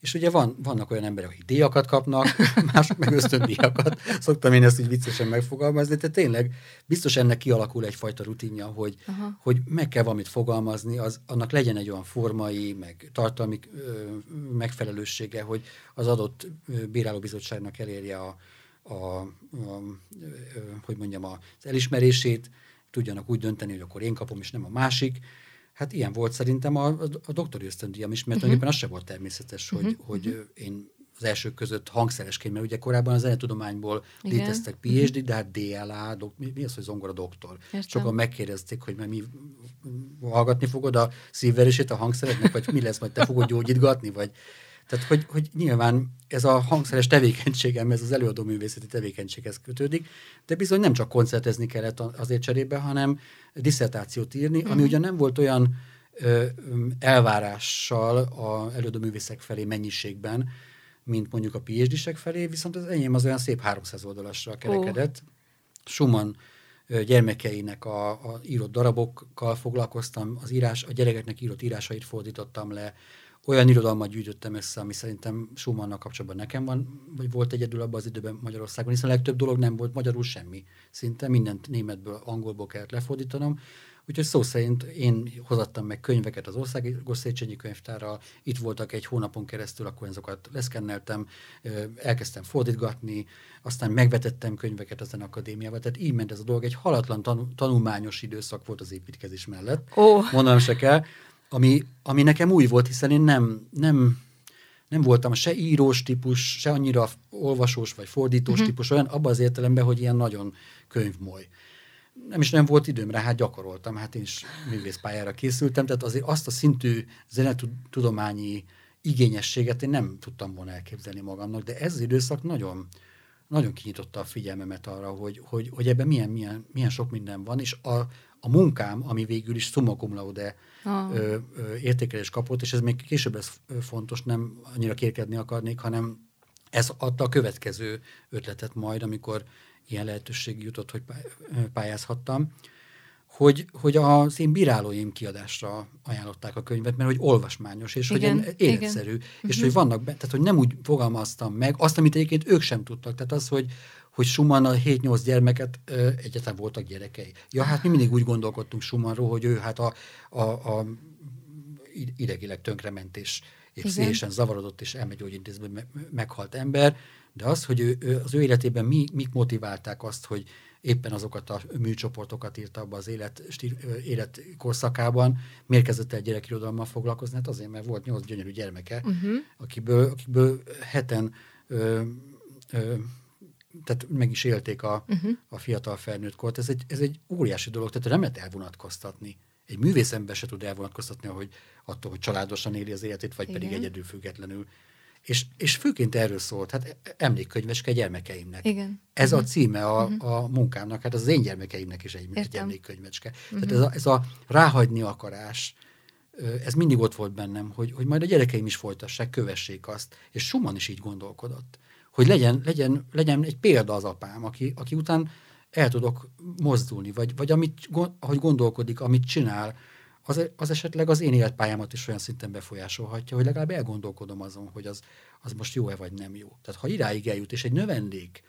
és ugye van, vannak olyan emberek, akik díjakat kapnak, *laughs* mások meg ösztöndíjakat. Szoktam én ezt így viccesen megfogalmazni, de tényleg biztos ennek kialakul egyfajta rutinja, hogy, hogy meg kell valamit fogalmazni, az, annak legyen egy olyan formai, meg tartalmi ö, megfelelőssége, hogy az adott bírálóbizottságnak elérje a, a, a, a, hogy mondjam, az elismerését, tudjanak úgy dönteni, hogy akkor én kapom, és nem a másik. Hát ilyen volt szerintem a, a, a doktori ösztöndíjam is, mert uh-huh. az se volt természetes, hogy, uh-huh. hogy én az elsők között hangszeresként, mert ugye korábban az zenetudományból Igen. léteztek PhD, de hát DLA, dok, mi, mi az, hogy zongora doktor? Értem. Sokan megkérdezték, hogy mi hallgatni fogod a szívverését a hangszereknek, vagy mi lesz, vagy te fogod gyógyítgatni, vagy tehát, hogy, hogy nyilván ez a hangszeres tevékenységem, ez az előadó művészeti tevékenységhez kötődik, de bizony nem csak koncertezni kellett azért cserébe, hanem diszertációt írni, ami mm. ugyan nem volt olyan ö, elvárással a előadó művészek felé mennyiségben, mint mondjuk a phd felé, viszont az enyém az olyan szép 300 oldalasra kerekedett. Oh. Schumann gyermekeinek a, a írott darabokkal foglalkoztam, az írás, a gyerekeknek írott írásait fordítottam le, olyan irodalmat gyűjtöttem össze, ami szerintem Schumannnal kapcsolatban nekem van, vagy volt egyedül abban az időben Magyarországon, hiszen a legtöbb dolog nem volt magyarul semmi. Szinte mindent németből, angolból kellett lefordítanom. Úgyhogy szó szerint én hozattam meg könyveket az Országos Széchenyi Könyvtárral, itt voltak egy hónapon keresztül, akkor azokat leszkenneltem, elkezdtem fordítgatni, aztán megvetettem könyveket az akadémiával, tehát így ment ez a dolog. Egy halatlan tanulmányos időszak volt az építkezés mellett, oh. mondanom se kell ami, ami nekem új volt, hiszen én nem, nem, nem voltam se írós típus, se annyira olvasós vagy fordítós uh-huh. típus, olyan abban az értelemben, hogy ilyen nagyon könyvmoly. Nem is nem volt időm rá, hát gyakoroltam, hát én is művészpályára készültem, tehát azért azt a szintű zenetudományi igényességet én nem tudtam volna elképzelni magamnak, de ez az időszak nagyon, nagyon kinyitotta a figyelmemet arra, hogy, hogy, hogy ebben milyen, milyen, milyen sok minden van, és a, a munkám, ami végül is summa cum laude ah. ö, ö, értékelés kapott, és ez még később ez fontos, nem annyira kérkedni akarnék, hanem ez adta a következő ötletet majd, amikor ilyen lehetőség jutott, hogy pályázhattam, hogy, hogy az én bírálóim kiadásra ajánlották a könyvet, mert hogy olvasmányos, és igen, hogy életszerű, igen. és uh-huh. hogy vannak, tehát hogy nem úgy fogalmaztam meg azt, amit egyébként ők sem tudtak. Tehát az, hogy, hogy Schumann a 7-8 gyermeket ö, egyáltalán voltak gyerekei. Ja, hát mi mindig úgy gondolkodtunk Schumannról, hogy ő hát a, a, a idegileg tönkrement és, és zavarodott és elmegyógyintézben meghalt ember, de az, hogy ő, ő, az ő életében mi, mik motiválták azt, hogy éppen azokat a műcsoportokat írta abba az élet, stíl, életkorszakában, miért kezdett el gyerekirodalommal foglalkozni? Hát azért, mert volt nyolc gyönyörű gyermeke, uh-huh. akiből, akiből heten ö, ö, tehát meg is élték a, uh-huh. a fiatal felnőtt kort. Ez egy, ez egy óriási dolog, tehát nem lehet elvonatkoztatni. Egy művészember se tud elvonatkoztatni, hogy attól, hogy családosan éli az életét, vagy Igen. pedig egyedül függetlenül. És, és főként erről szólt, hát emlékkönyveske gyermekeimnek. Igen. Ez uh-huh. a címe a, uh-huh. a munkámnak, hát az én gyermekeimnek is egy, egy emlékkönyvecske. Uh-huh. Tehát ez a, ez a ráhagyni akarás, ez mindig ott volt bennem, hogy, hogy majd a gyerekeim is folytassák, kövessék azt. És Schumann is így gondolkodott hogy legyen, legyen, legyen egy példa az apám, aki, aki után el tudok mozdulni, vagy, vagy amit, ahogy gondolkodik, amit csinál, az, az esetleg az én életpályámat is olyan szinten befolyásolhatja, hogy legalább elgondolkodom azon, hogy az, az most jó-e vagy nem jó. Tehát ha idáig eljut, és egy növendék,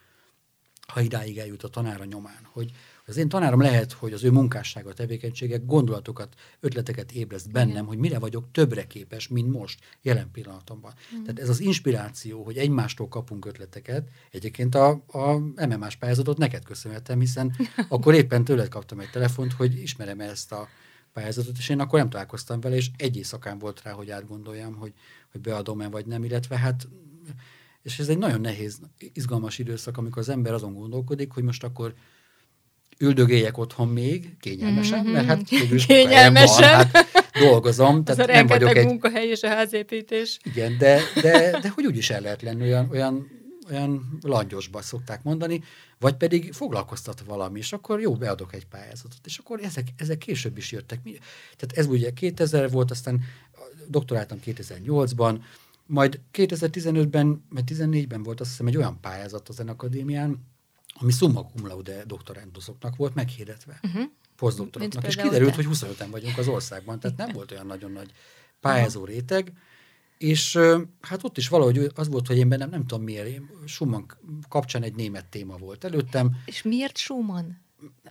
ha idáig eljut a tanára nyomán, hogy, az én tanárom lehet, hogy az ő munkássága, tevékenysége gondolatokat, ötleteket ébreszt bennem, Igen. hogy mire vagyok többre képes, mint most, jelen pillanatomban. Mm. Tehát ez az inspiráció, hogy egymástól kapunk ötleteket, egyébként a, a MMS pályázatot neked köszönhetem, hiszen *laughs* akkor éppen tőled kaptam egy telefont, hogy ismerem -e ezt a pályázatot, és én akkor nem találkoztam vele, és egy éjszakán volt rá, hogy átgondoljam, hogy, hogy beadom-e vagy nem, illetve hát és ez egy nagyon nehéz, izgalmas időszak, amikor az ember azon gondolkodik, hogy most akkor üldögéljek otthon még, kényelmesen, Mhm. mert hát végül is Kényelmesen. van, hát dolgozom, tehát nem vagyok rengeteg egy... munkahely és a házépítés. Igen, de, de, de hogy úgy is el lehet lenni, olyan, olyan, olyan langyosba szokták mondani, vagy pedig foglalkoztat valami, és akkor jó, beadok egy pályázatot, és akkor ezek, ezek később is jöttek. Tehát ez ugye 2000 volt, aztán doktoráltam 2008-ban, majd 2015-ben, vagy 14-ben volt azt hiszem egy olyan pályázat a Zenakadémián, ami summa cum laude doktorándusoknak volt meghirdetve. Uh-huh. Mint Posztdoktoroknak. És kiderült, te. hogy 25-en vagyunk az országban, tehát nem volt olyan nagyon nagy pályázó réteg, és hát ott is valahogy az volt, hogy én bennem nem tudom miért, Schumann kapcsán egy német téma volt előttem, És miért Schumann?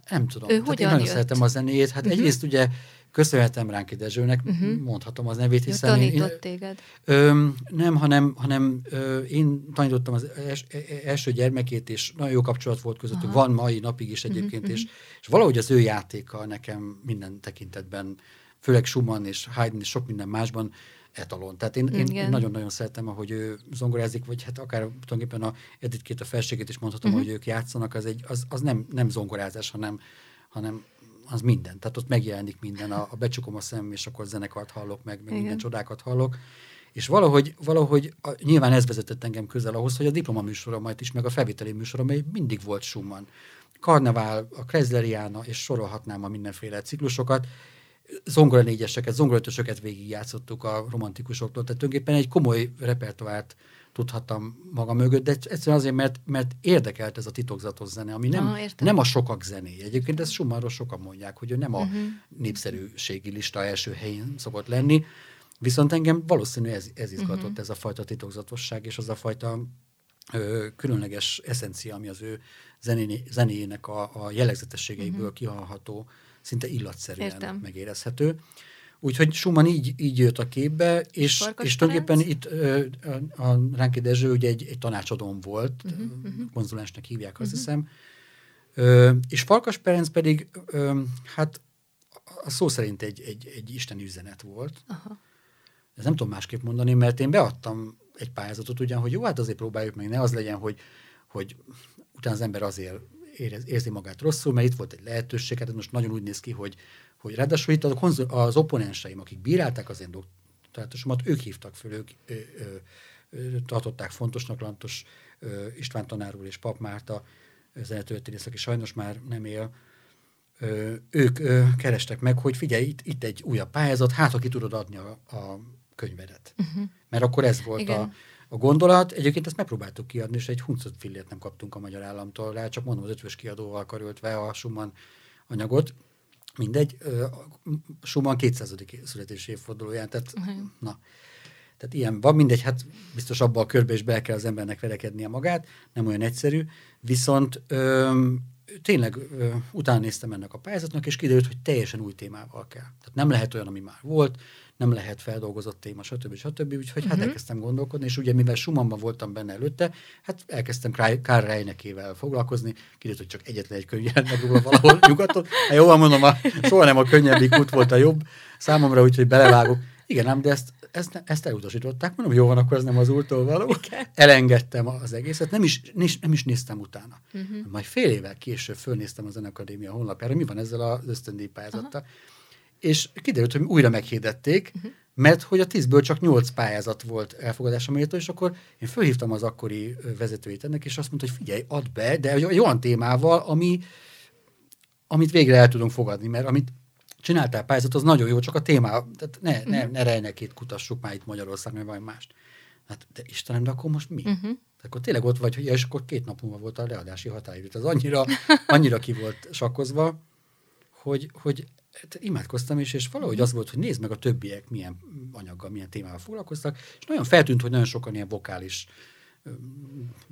nem tudom. Ő Tehát hogyan én nagyon jött? szeretem a zenét. Hát uh-huh. egyrészt ugye köszönhetem Ránki Dezsőnek, uh-huh. mondhatom az nevét, Ő hiszen én, tanított téged. Ö, nem, hanem, hanem ö, én tanítottam az els, e- e- első gyermekét, és nagyon jó kapcsolat volt közöttük, Aha. van mai napig is egyébként, és, és valahogy az ő játéka nekem minden tekintetben, főleg Schumann és Haydn és sok minden másban etalon. Tehát én, én, én nagyon-nagyon szeretem, ahogy ő zongorázik, vagy hát akár tulajdonképpen a Edith a felségét is mondhatom, Mhm. uh-huh. hogy ők játszanak, az, egy, az, az nem, nem zongorázás, hanem, hanem az minden. Tehát ott megjelenik minden, a, a becsukom a szem, és akkor zenekart hallok meg, meg Igen. minden csodákat hallok. És valahogy, valahogy a, nyilván ez vezetett engem közel ahhoz, hogy a diplomaműsoromat is, meg a felvételi műsorom, még mindig volt Schumann. Karnevál, a Kresleriana, és sorolhatnám a mindenféle ciklusokat. Zongora négyeseket, zongorötösöket végigjátszottuk a romantikusoktól, tehát tulajdonképpen egy komoly repertoárt tudhattam maga mögött, de egyszerűen azért, mert, mert érdekelt ez a titokzatos zene, ami nem, értem. nem a sokak zenéje. Egyébként ezt Schumannról sokan mondják, hogy ő nem a népszerűségi lista első helyén szokott lenni, viszont engem valószínű ez, ez izgatott, ez a fajta titokzatosság, és az a fajta ö, különleges eszencia, ami az ő zené, zenéjének a, a jellegzetességeiből uh-huh. kihallható, szinte illatszerűen Értem. megérezhető. Úgyhogy Schumann így, így jött a képbe, és, Farkas és tulajdonképpen itt ö, a, a Ránki Dezső ugye egy, egy tanácsadóm volt, uh-huh, uh-huh. konzulensnek hívják, azt uh-huh. hiszem, ö, és Farkas Ferenc pedig, ö, hát a szó szerint egy, egy, egy isteni üzenet volt. Aha. Ez nem tudom másképp mondani, mert én beadtam egy pályázatot ugyan, hogy jó, hát azért próbáljuk meg, ne az legyen, hogy, hogy utána az ember azért érez, érzi magát rosszul, mert itt volt egy lehetőség, hát most nagyon úgy néz ki, hogy, hogy ráadásul itt a konzul, az opponenseim, akik bírálták az én doktorátusomat, ők hívtak föl, ők ö, ö, ö, tartották fontosnak Lantos ö, István tanár úr és Pap Márta, zenetörténész, aki sajnos már nem él, ö, ők ö, kerestek meg, hogy figyelj, itt, itt egy újabb pályázat, hát ha ki tudod adni a, a könyvedet. Uh-huh. Mert akkor ez volt Igen. a, a gondolat. Egyébként ezt megpróbáltuk kiadni, és egy huncut fillért nem kaptunk a magyar államtól rá, csak mondom, az ötvös kiadóval karöltve a Schumann anyagot. Mindegy, Schumann 200. születési évfordulóján, tehát Mhm. na. Tehát ilyen van, mindegy, hát biztos abba a körbe is be kell az embernek verekednie magát, nem olyan egyszerű, viszont ö, tényleg ö, utána néztem ennek a pályázatnak, és kiderült, hogy teljesen új témával kell. Tehát nem lehet olyan, ami már volt, nem lehet feldolgozott téma, stb. stb. Úgyhogy uh-huh. hát elkezdtem gondolkodni, és ugye mivel Schumannban voltam benne előtte, hát elkezdtem Kár- Karl Reinekével foglalkozni, kiderült, hogy csak egyetlen egy könyv jelent meg róla valahol *laughs* nyugaton. Hát jól mondom, a, soha nem a könnyebbik út volt a jobb számomra, úgyhogy belevágok. Igen, ám, de ezt, ezt, ezt elutasították. Mondom, jó van, akkor ez nem az úrtól való. Elengedtem az egészet, nem is, nem is, nem is néztem utána. Uh-huh. Majd fél évvel később fölnéztem a Zenakadémia honlapjára, mi van ezzel az ösztöndíj pályázattal. És kiderült, hogy újra meghirdették, uh-huh. mert hogy a tízből csak nyolc pályázat volt elfogadása méltó, és akkor én fölhívtam az akkori vezetőjét ennek, és azt mondta, hogy figyelj, add be, de egy olyan témával, ami, amit végre el tudunk fogadni, mert amit csináltál pályázat, az nagyon jó, csak a téma, tehát ne, ne, ne rejnekét kutassuk már itt Magyarországon, mert valami mást. Hát, de Istenem, de akkor most mi? Uh-huh. Akkor tényleg ott vagy, hogy és akkor két nap múlva volt a leadási határidő. Ez annyira, annyira ki volt sakkozva, hogy, hogy hát imádkoztam is, és valahogy az volt, hogy nézd meg a többiek milyen anyaggal, milyen témával foglalkoztak, és nagyon feltűnt, hogy nagyon sokan ilyen vokális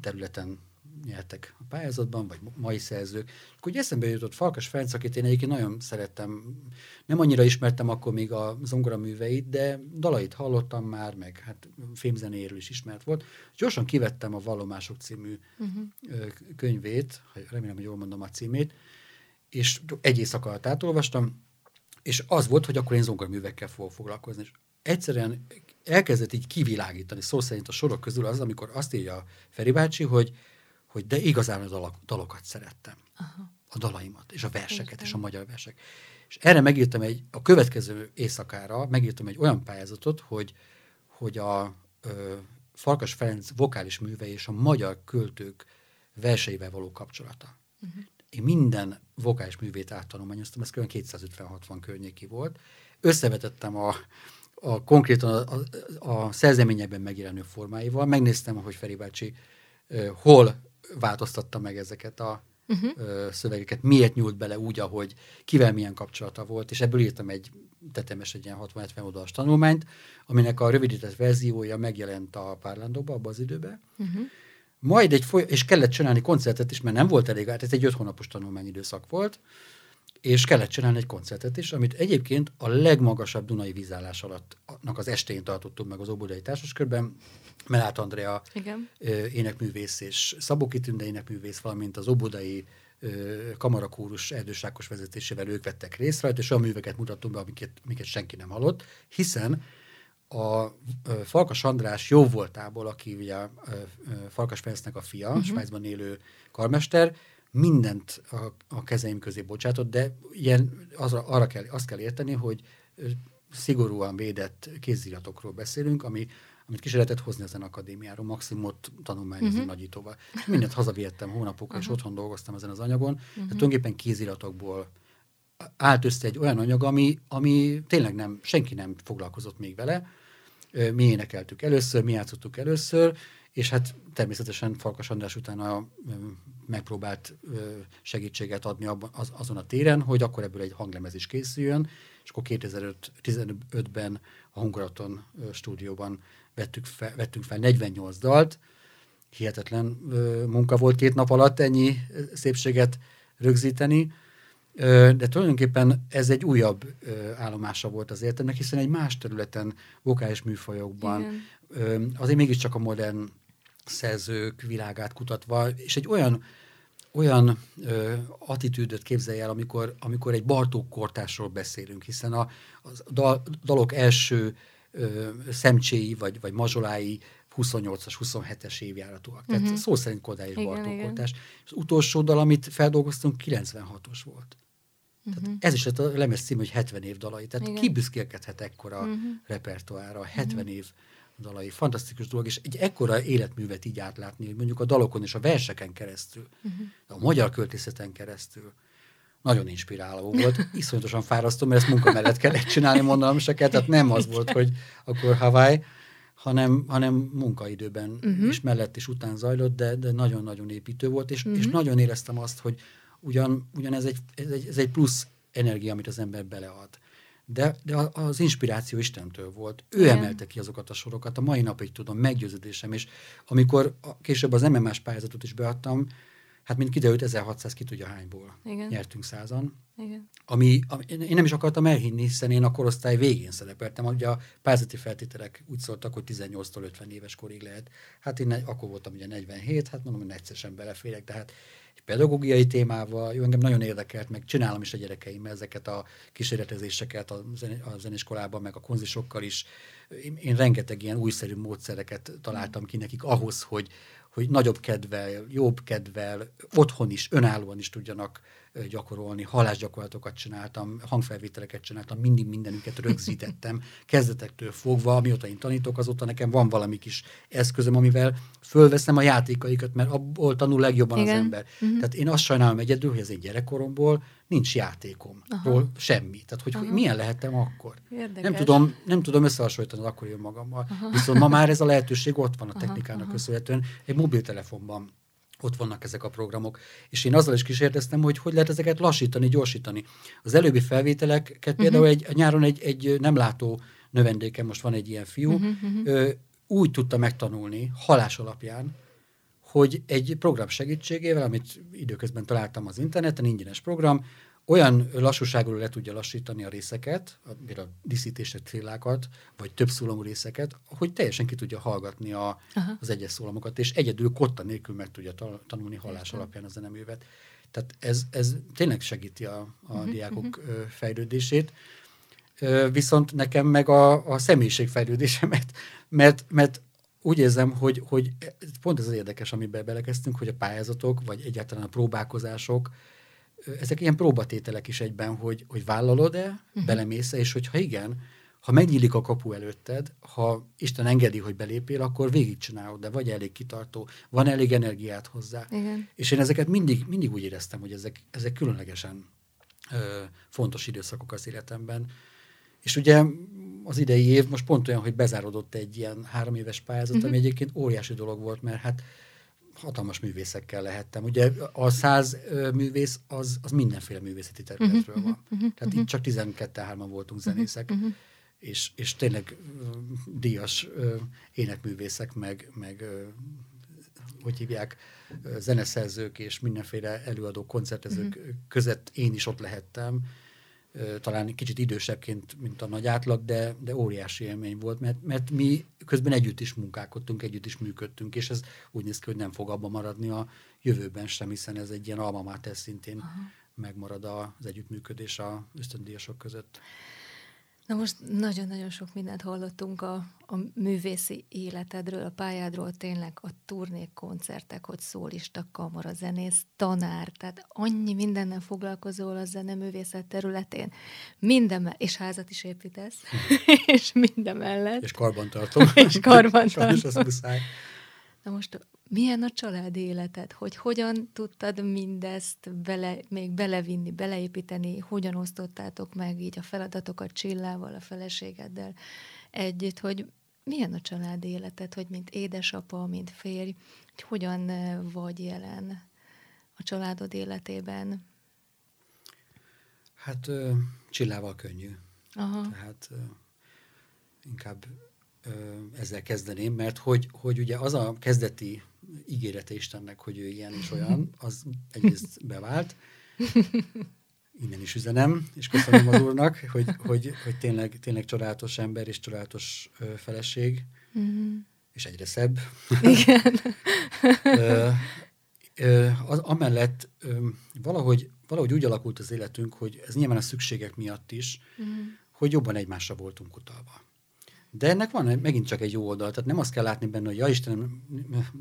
területen nyertek a pályázatban, vagy mai szerzők. Akkor ugye eszembe jutott Farkas Ferenc, akit én egyébként nagyon szerettem, nem annyira ismertem akkor még a zongora műveit, de dalait hallottam már, meg hát fémzenéről is ismert volt. Gyorsan kivettem a Vallomások című uh-huh. könyvét, remélem, hogy jól mondom a címét, és egy éjszaka alatt átolvastam, és az volt, hogy akkor én zongoraművekkel fogok foglalkozni. És egyszerűen elkezdett így kivilágítani, szó szerint a sorok közül az, amikor azt írja Feri bácsi, hogy, hogy de igazán a dalok, dalokat szerettem. Aha. a dalaimat, és a verseket, Értem. és a magyar versek. És erre megírtam egy, a következő éjszakára megírtam egy olyan pályázatot, hogy, hogy a ö, Farkas Ferenc vokális műve és a magyar költők verseivel való kapcsolata. Uh-huh. Én minden vokális művét áttanulmányoztam, ez kb. 250-60 környéki volt. Összevetettem a, a konkrétan a, a, a szerzeményekben megjelenő formáival, megnéztem, hogy Feri bácsi hol változtatta meg ezeket a uh-huh. uh, szövegeket, miért nyúlt bele úgy, ahogy kivel milyen kapcsolata volt, és ebből írtam egy tetemes egy ilyen 60-70 oldalas tanulmányt, aminek a rövidített verziója megjelent a Párlándóba abban az időben. Uh-huh. Majd egy foly- és kellett csinálni koncertet is, mert nem volt elég, hát ez egy öt hónapos tanulmányidőszak volt, és kellett csinálni egy koncertet is, amit egyébként a legmagasabb Dunai vízállás alattnak az estén tartottunk meg az Óbudai Társaskörben. Melát Andrea Igen. énekművész és Szabó Kitünde énekművész, valamint az Óbudai kamarakórus Erdős Rákos vezetésével ők vettek részt rajta, és olyan műveket mutattunk be, amiket, amiket senki nem hallott, hiszen a Farkas András jó voltából, aki ugye Farkas Ferencnek a fia, uh-huh. Svájcban élő karmester, mindent a, a kezeim közé bocsátott, de ilyen, az, arra kell, azt kell érteni, hogy szigorúan védett kéziratokról beszélünk, ami, amit ki lehetett hozni ezen akadémiáról, maximumot tanulmányozni uh-huh. nagyítóval. És mindent hazavihettem hónapokra, uh-huh. és otthon dolgoztam ezen az anyagon. Uh-huh. Tehát tulajdonképpen kéziratokból állt össze egy olyan anyag, ami, ami tényleg nem, senki nem foglalkozott még vele. Mi énekeltük először, mi játszottuk először, és hát természetesen Farkas András utána megpróbált segítséget adni az, azon a téren, hogy akkor ebből egy hanglemez is készüljön, és akkor 2015-ben a Hungaraton stúdióban vettük fel, vettünk fel 48 dalt, hihetetlen munka volt két nap alatt ennyi szépséget rögzíteni, de tulajdonképpen ez egy újabb állomása volt az értelmek, hiszen egy más területen, vokális műfajokban, Igen. azért mégiscsak a modern szerzők világát kutatva, és egy olyan olyan ö, attitűdöt képzelj el, amikor, amikor egy Bartók kortásról beszélünk, hiszen a, a dal, dalok első ö, szemcséi vagy, vagy mazsolái 28-as, 27-es évjáratúak. Tehát uh-huh. szó szerint Kodály és Bartók kortás. Az utolsó dal, amit feldolgoztunk, 96-os volt. Tehát uh-huh. ez is a lemez cím, hogy 70 év dalai. Tehát igen. ki büszkélkedhet ekkora uh-huh. repertoára, 70 uh-huh. év dalai. Fantasztikus dolog, és egy ekkora életművet így átlátni, hogy mondjuk a dalokon és a verseken keresztül, uh-huh. a magyar költészeten keresztül, nagyon inspiráló volt. *laughs* Iszonyatosan fárasztó, mert ezt munka mellett kellett csinálni, mondanom se kell, tehát nem az volt, hogy akkor Hawaii, hanem, hanem munkaidőben uh-huh. is mellett és után zajlott, de, de nagyon-nagyon építő volt, és, uh-huh. és nagyon éreztem azt, hogy ugyan, ugyan ez, egy, ez, egy, ez egy plusz energia, amit az ember belead de, de az inspiráció Istentől volt. Ő Igen. emelte ki azokat a sorokat, a mai napig tudom, meggyőződésem, és amikor később az MMS pályázatot is beadtam, hát mint kiderült, 1600 ki tudja hányból Igen. nyertünk százan. Igen. Ami, ami, én nem is akartam elhinni, hiszen én a korosztály végén szerepeltem. Ugye a pályázati feltételek úgy szóltak, hogy 18-tól 50 éves korig lehet. Hát én akkor voltam ugye 47, hát mondom, hogy egyszerűen beleférek, de hát pedagógiai témával, jó, engem nagyon érdekelt, meg csinálom is a gyerekeimmel ezeket a kísérletezéseket a, zen- a zeniskolában, meg a konzisokkal is. Én, én rengeteg ilyen újszerű módszereket találtam ki nekik ahhoz, hogy, hogy nagyobb kedvel, jobb kedvel, otthon is, önállóan is tudjanak gyakorolni, halásgyakorlatokat csináltam, hangfelvételeket csináltam, mindig mindenüket rögzítettem, *laughs* kezdetektől fogva, amióta én tanítok, azóta nekem van valami kis eszközöm, amivel fölveszem a játékaikat, mert abból tanul legjobban Igen. az ember. Uh-huh. Tehát én azt sajnálom egyedül, hogy ez egy gyerekkoromból nincs játékom, ról semmi. Tehát, hogy, hogy milyen lehettem akkor. Érdekes. Nem tudom, nem tudom összehasonlítani az akkori önmagammal. Aha. Viszont ma már ez a lehetőség ott van a technikának aha, köszönhetően. Egy mobiltelefonban ott vannak ezek a programok. És én azzal is kísérteztem, hogy hogy lehet ezeket lassítani, gyorsítani. Az előbbi felvételeket uh-huh. például egy, nyáron egy, egy nem látó növendékem, most van egy ilyen fiú, uh-huh, uh-huh. Ö, úgy tudta megtanulni halás alapján, hogy egy program segítségével, amit időközben találtam az interneten, ingyenes program, olyan lassúságról le tudja lassítani a részeket, a, diszítések trillákat, vagy több szólamú részeket, hogy teljesen ki tudja hallgatni a, az egyes szólamokat, és egyedül kotta nélkül meg tudja tanulni hallás Értem. alapján a zeneművet. Tehát ez, ez tényleg segíti a, a uh-huh, diákok uh-huh. fejlődését. Viszont nekem meg a, a személyiségfejlődésemet, *laughs* mert, mert úgy érzem, hogy, hogy pont ez az érdekes, amiben belekezdtünk, hogy a pályázatok, vagy egyáltalán a próbálkozások, ezek ilyen próbatételek is egyben, hogy, hogy vállalod-e, uh-huh. belemész és hogyha igen, ha megnyílik a kapu előtted, ha Isten engedi, hogy belépél, akkor végigcsinálod, de vagy elég kitartó, van elég energiát hozzá. Igen. És én ezeket mindig, mindig úgy éreztem, hogy ezek, ezek különlegesen ö, fontos időszakok az életemben. És ugye az idei év most pont olyan, hogy bezárodott egy ilyen három éves pályázat, uh-huh. ami egyébként óriási dolog volt, mert hát hatalmas művészekkel lehettem. Ugye a száz művész az, az mindenféle művészeti területről uh-huh, van. Uh-huh, Tehát uh-huh. itt csak 12-3-an voltunk zenészek. Uh-huh és, és tényleg díjas énekművészek, meg, meg hogy hívják, zeneszerzők és mindenféle előadó koncertezők uh-huh. között én is ott lehettem. Talán kicsit idősebbként, mint a nagy átlag, de, de óriási élmény volt, mert, mert mi közben együtt is munkálkodtunk, együtt is működtünk, és ez úgy néz ki, hogy nem fog abban maradni a jövőben sem, hiszen ez egy ilyen alma mater szintén uh-huh. megmarad az együttműködés a ösztöndíjasok között. Na most nagyon-nagyon sok mindent hallottunk a, a művészi életedről, a pályádról, tényleg a turnék, koncertek, hogy szólista, kamara, zenész, tanár, tehát annyi mindennel foglalkozol a zeneművészet területén, minden, és házat is építesz, *laughs* és minden mellett. És karbantartom. és karbantartom. Sajnos az muszáj. Na most milyen a családi életed? Hogy hogyan tudtad mindezt bele, még belevinni, beleépíteni? Hogyan osztottátok meg így a feladatokat Csillával, a feleségeddel együtt, hogy milyen a családi életed, hogy mint édesapa, mint férj, hogy hogyan eh, vagy jelen a családod életében? Hát Csillával könnyű. Aha. Tehát inkább ezzel kezdeném, mert hogy, hogy ugye az a kezdeti ígérete Istennek, hogy ő ilyen és olyan, az egyrészt bevált. Innen is üzenem, és köszönöm az úrnak, hogy, hogy, hogy tényleg, tényleg csodálatos ember és csodálatos feleség, mm-hmm. és egyre szebb. Igen. ö, ö, az, amellett ö, valahogy, valahogy úgy alakult az életünk, hogy ez nyilván a szükségek miatt is, mm. hogy jobban egymásra voltunk utalva. De ennek van megint csak egy jó oldal, tehát nem azt kell látni benne, hogy ja Istenem,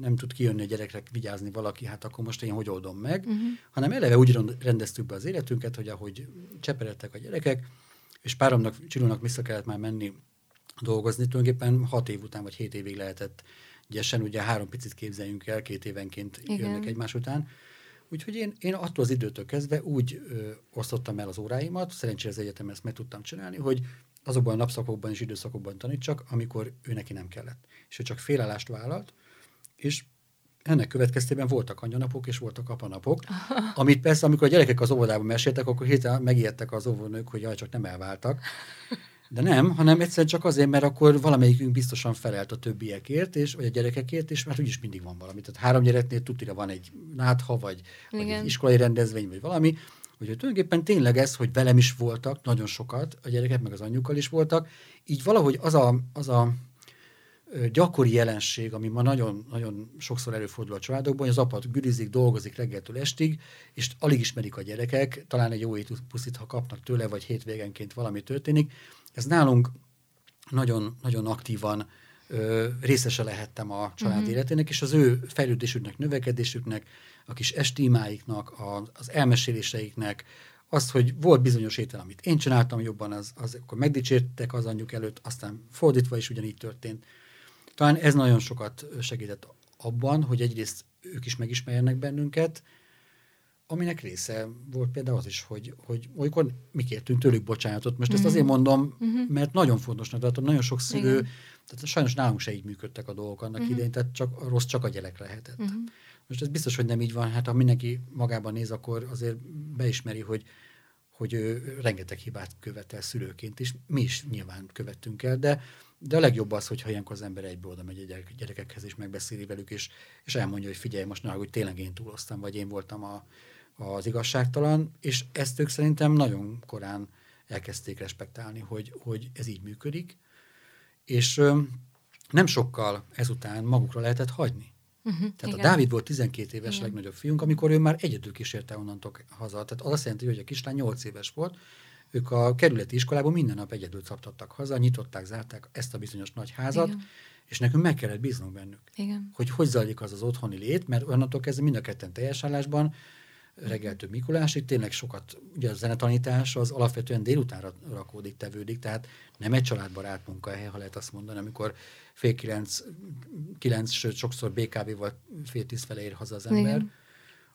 nem, tud kijönni a gyerekre vigyázni valaki, hát akkor most én hogy oldom meg, uh-huh. hanem eleve úgy rendeztük be az életünket, hogy ahogy cseperedtek a gyerekek, és páromnak, Csilónak vissza kellett már menni dolgozni, tulajdonképpen hat év után, vagy hét évig lehetett gyesen, ugye három picit képzeljünk el, két évenként Igen. jönnek egymás után. Úgyhogy én, én attól az időtől kezdve úgy ö, osztottam el az óráimat, szerencsére az egyetem ezt meg tudtam csinálni, hogy azokban a napszakokban és időszakokban tanítsak, amikor ő neki nem kellett. És ő csak félállást vállalt, és ennek következtében voltak anyanapok és voltak apanapok, *laughs* amit persze, amikor a gyerekek az óvodában meséltek, akkor hirtelen megijedtek az óvónők, hogy jaj, csak nem elváltak. De nem, hanem egyszerűen csak azért, mert akkor valamelyikünk biztosan felelt a többiekért, és, vagy a gyerekekért, és már úgyis mindig van valami. Tehát három gyereknél tudira van egy nátha, vagy, vagy egy iskolai rendezvény, vagy valami, hogy tulajdonképpen tényleg ez, hogy velem is voltak, nagyon sokat, a gyerekek meg az anyjukkal is voltak, így valahogy az a, az a gyakori jelenség, ami ma nagyon, nagyon sokszor előfordul a családokban, hogy az apa gürizik, dolgozik reggeltől estig, és alig ismerik a gyerekek, talán egy jó puszit, ha kapnak tőle, vagy hétvégenként valami történik. Ez nálunk nagyon, nagyon aktívan ö, részese lehettem a család uh-huh. életének, és az ő fejlődésüknek, növekedésüknek, a kis estímáiknak, az elmeséléseiknek, az, hogy volt bizonyos étel, amit én csináltam jobban, az, az akkor megdicsértek az anyjuk előtt, aztán fordítva is ugyanígy történt. Talán ez nagyon sokat segített abban, hogy egyrészt ők is megismerjenek bennünket, aminek része volt például az is, hogy, hogy olykor mi kértünk tőlük bocsánatot. Most mm-hmm. ezt mhm. azért mondom, mm-hmm. mert nagyon fontosnak tartom, nagyon sok szülő, Igen. tehát sajnos nálunk se így működtek a dolgok annak mm-hmm. idején, tehát csak rossz csak a gyerek lehetett. Mm-hmm. Most ez biztos, hogy nem így van, hát ha mindenki magában néz, akkor azért beismeri, hogy, hogy ő rengeteg hibát követel szülőként is. Mi is nyilván követtünk el, de, de a legjobb az, hogyha ilyenkor az ember egyből oda megy a gyerekekhez, és megbeszéli velük, és, és elmondja, hogy figyelj, most ne hogy tényleg én túloztam, vagy én voltam a, az igazságtalan, és ezt ők szerintem nagyon korán elkezdték respektálni, hogy, hogy ez így működik, és nem sokkal ezután magukra lehetett hagyni. Uh-huh, Tehát igen. a Dávid volt 12 éves igen. legnagyobb fiunk, amikor ő már egyedül kísérte onnantól haza. Tehát az azt jelenti, hogy a kislány 8 éves volt, ők a kerületi iskolában minden nap egyedül captattak haza, nyitották, zárták ezt a bizonyos nagy házat, igen. és nekünk meg kellett bíznunk bennük. Igen. Hogy hogy zajlik az az otthoni lét, mert onnantól kezdve mind a ketten teljes állásban reggeltől Mikulásig, tényleg sokat, ugye a zenetanítás az alapvetően délutánra rakódik, tevődik, tehát nem egy családbarát munkahely, ha lehet azt mondani, amikor fél kilenc, kilenc sőt sokszor BKV-val fél tíz fele ér haza az ember. Igen.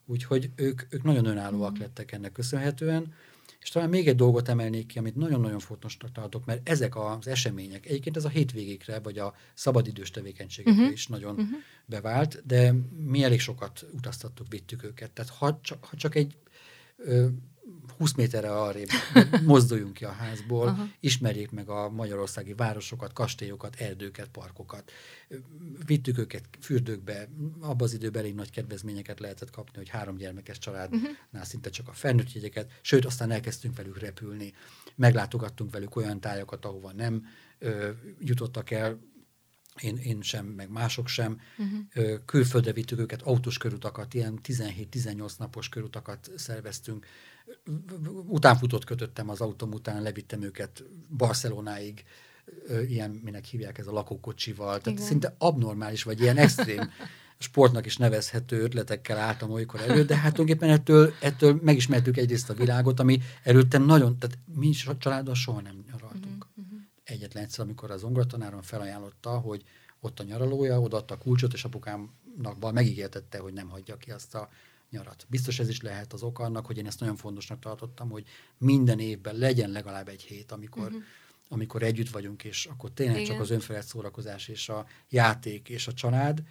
Úgyhogy ők, ők nagyon önállóak mm. lettek ennek köszönhetően. És talán még egy dolgot emelnék ki, amit nagyon-nagyon fontosnak tartok, mert ezek az események, egyébként ez a hétvégékre, vagy a szabadidős tevékenységekre uh-huh. is nagyon uh-huh. bevált, de mi elég sokat utaztattuk, vittük őket. Tehát ha csak, ha csak egy ö, 20 méterre arrébb *laughs* mozduljunk ki a házból, Aha. ismerjék meg a magyarországi városokat, kastélyokat, erdőket, parkokat. Vittük őket fürdőkbe, abban az időben elég nagy kedvezményeket lehetett kapni, hogy három gyermekes családnál uh-huh. szinte csak a felnőtt jegyeket, sőt, aztán elkezdtünk velük repülni. Meglátogattunk velük olyan tájakat, ahova nem ö, jutottak el, én, én sem, meg mások sem. Uh-huh. Külföldre vittük őket, autós körutakat, ilyen 17-18 napos körutakat szerveztünk utánfutót kötöttem az autóm után, levittem őket Barcelonáig, ilyen, minek hívják ez a lakókocsival, tehát Igen. szinte abnormális, vagy ilyen extrém *laughs* sportnak is nevezhető ötletekkel álltam olykor elő, de hát tulajdonképpen ettől, ettől megismertük egyrészt a világot, ami előtte nagyon, tehát mi is a családdal soha nem nyaraltunk. Uh-huh. Egyetlen egyszer, amikor az ongoratanáron felajánlotta, hogy ott a nyaralója, odaadta a kulcsot, és apukámnak megígértette, hogy nem hagyja ki azt a nyarat. Biztos ez is lehet az ok annak, hogy én ezt nagyon fontosnak tartottam, hogy minden évben legyen legalább egy hét, amikor, uh-huh. amikor együtt vagyunk, és akkor tényleg Igen. csak az önfelett szórakozás és a játék és a család.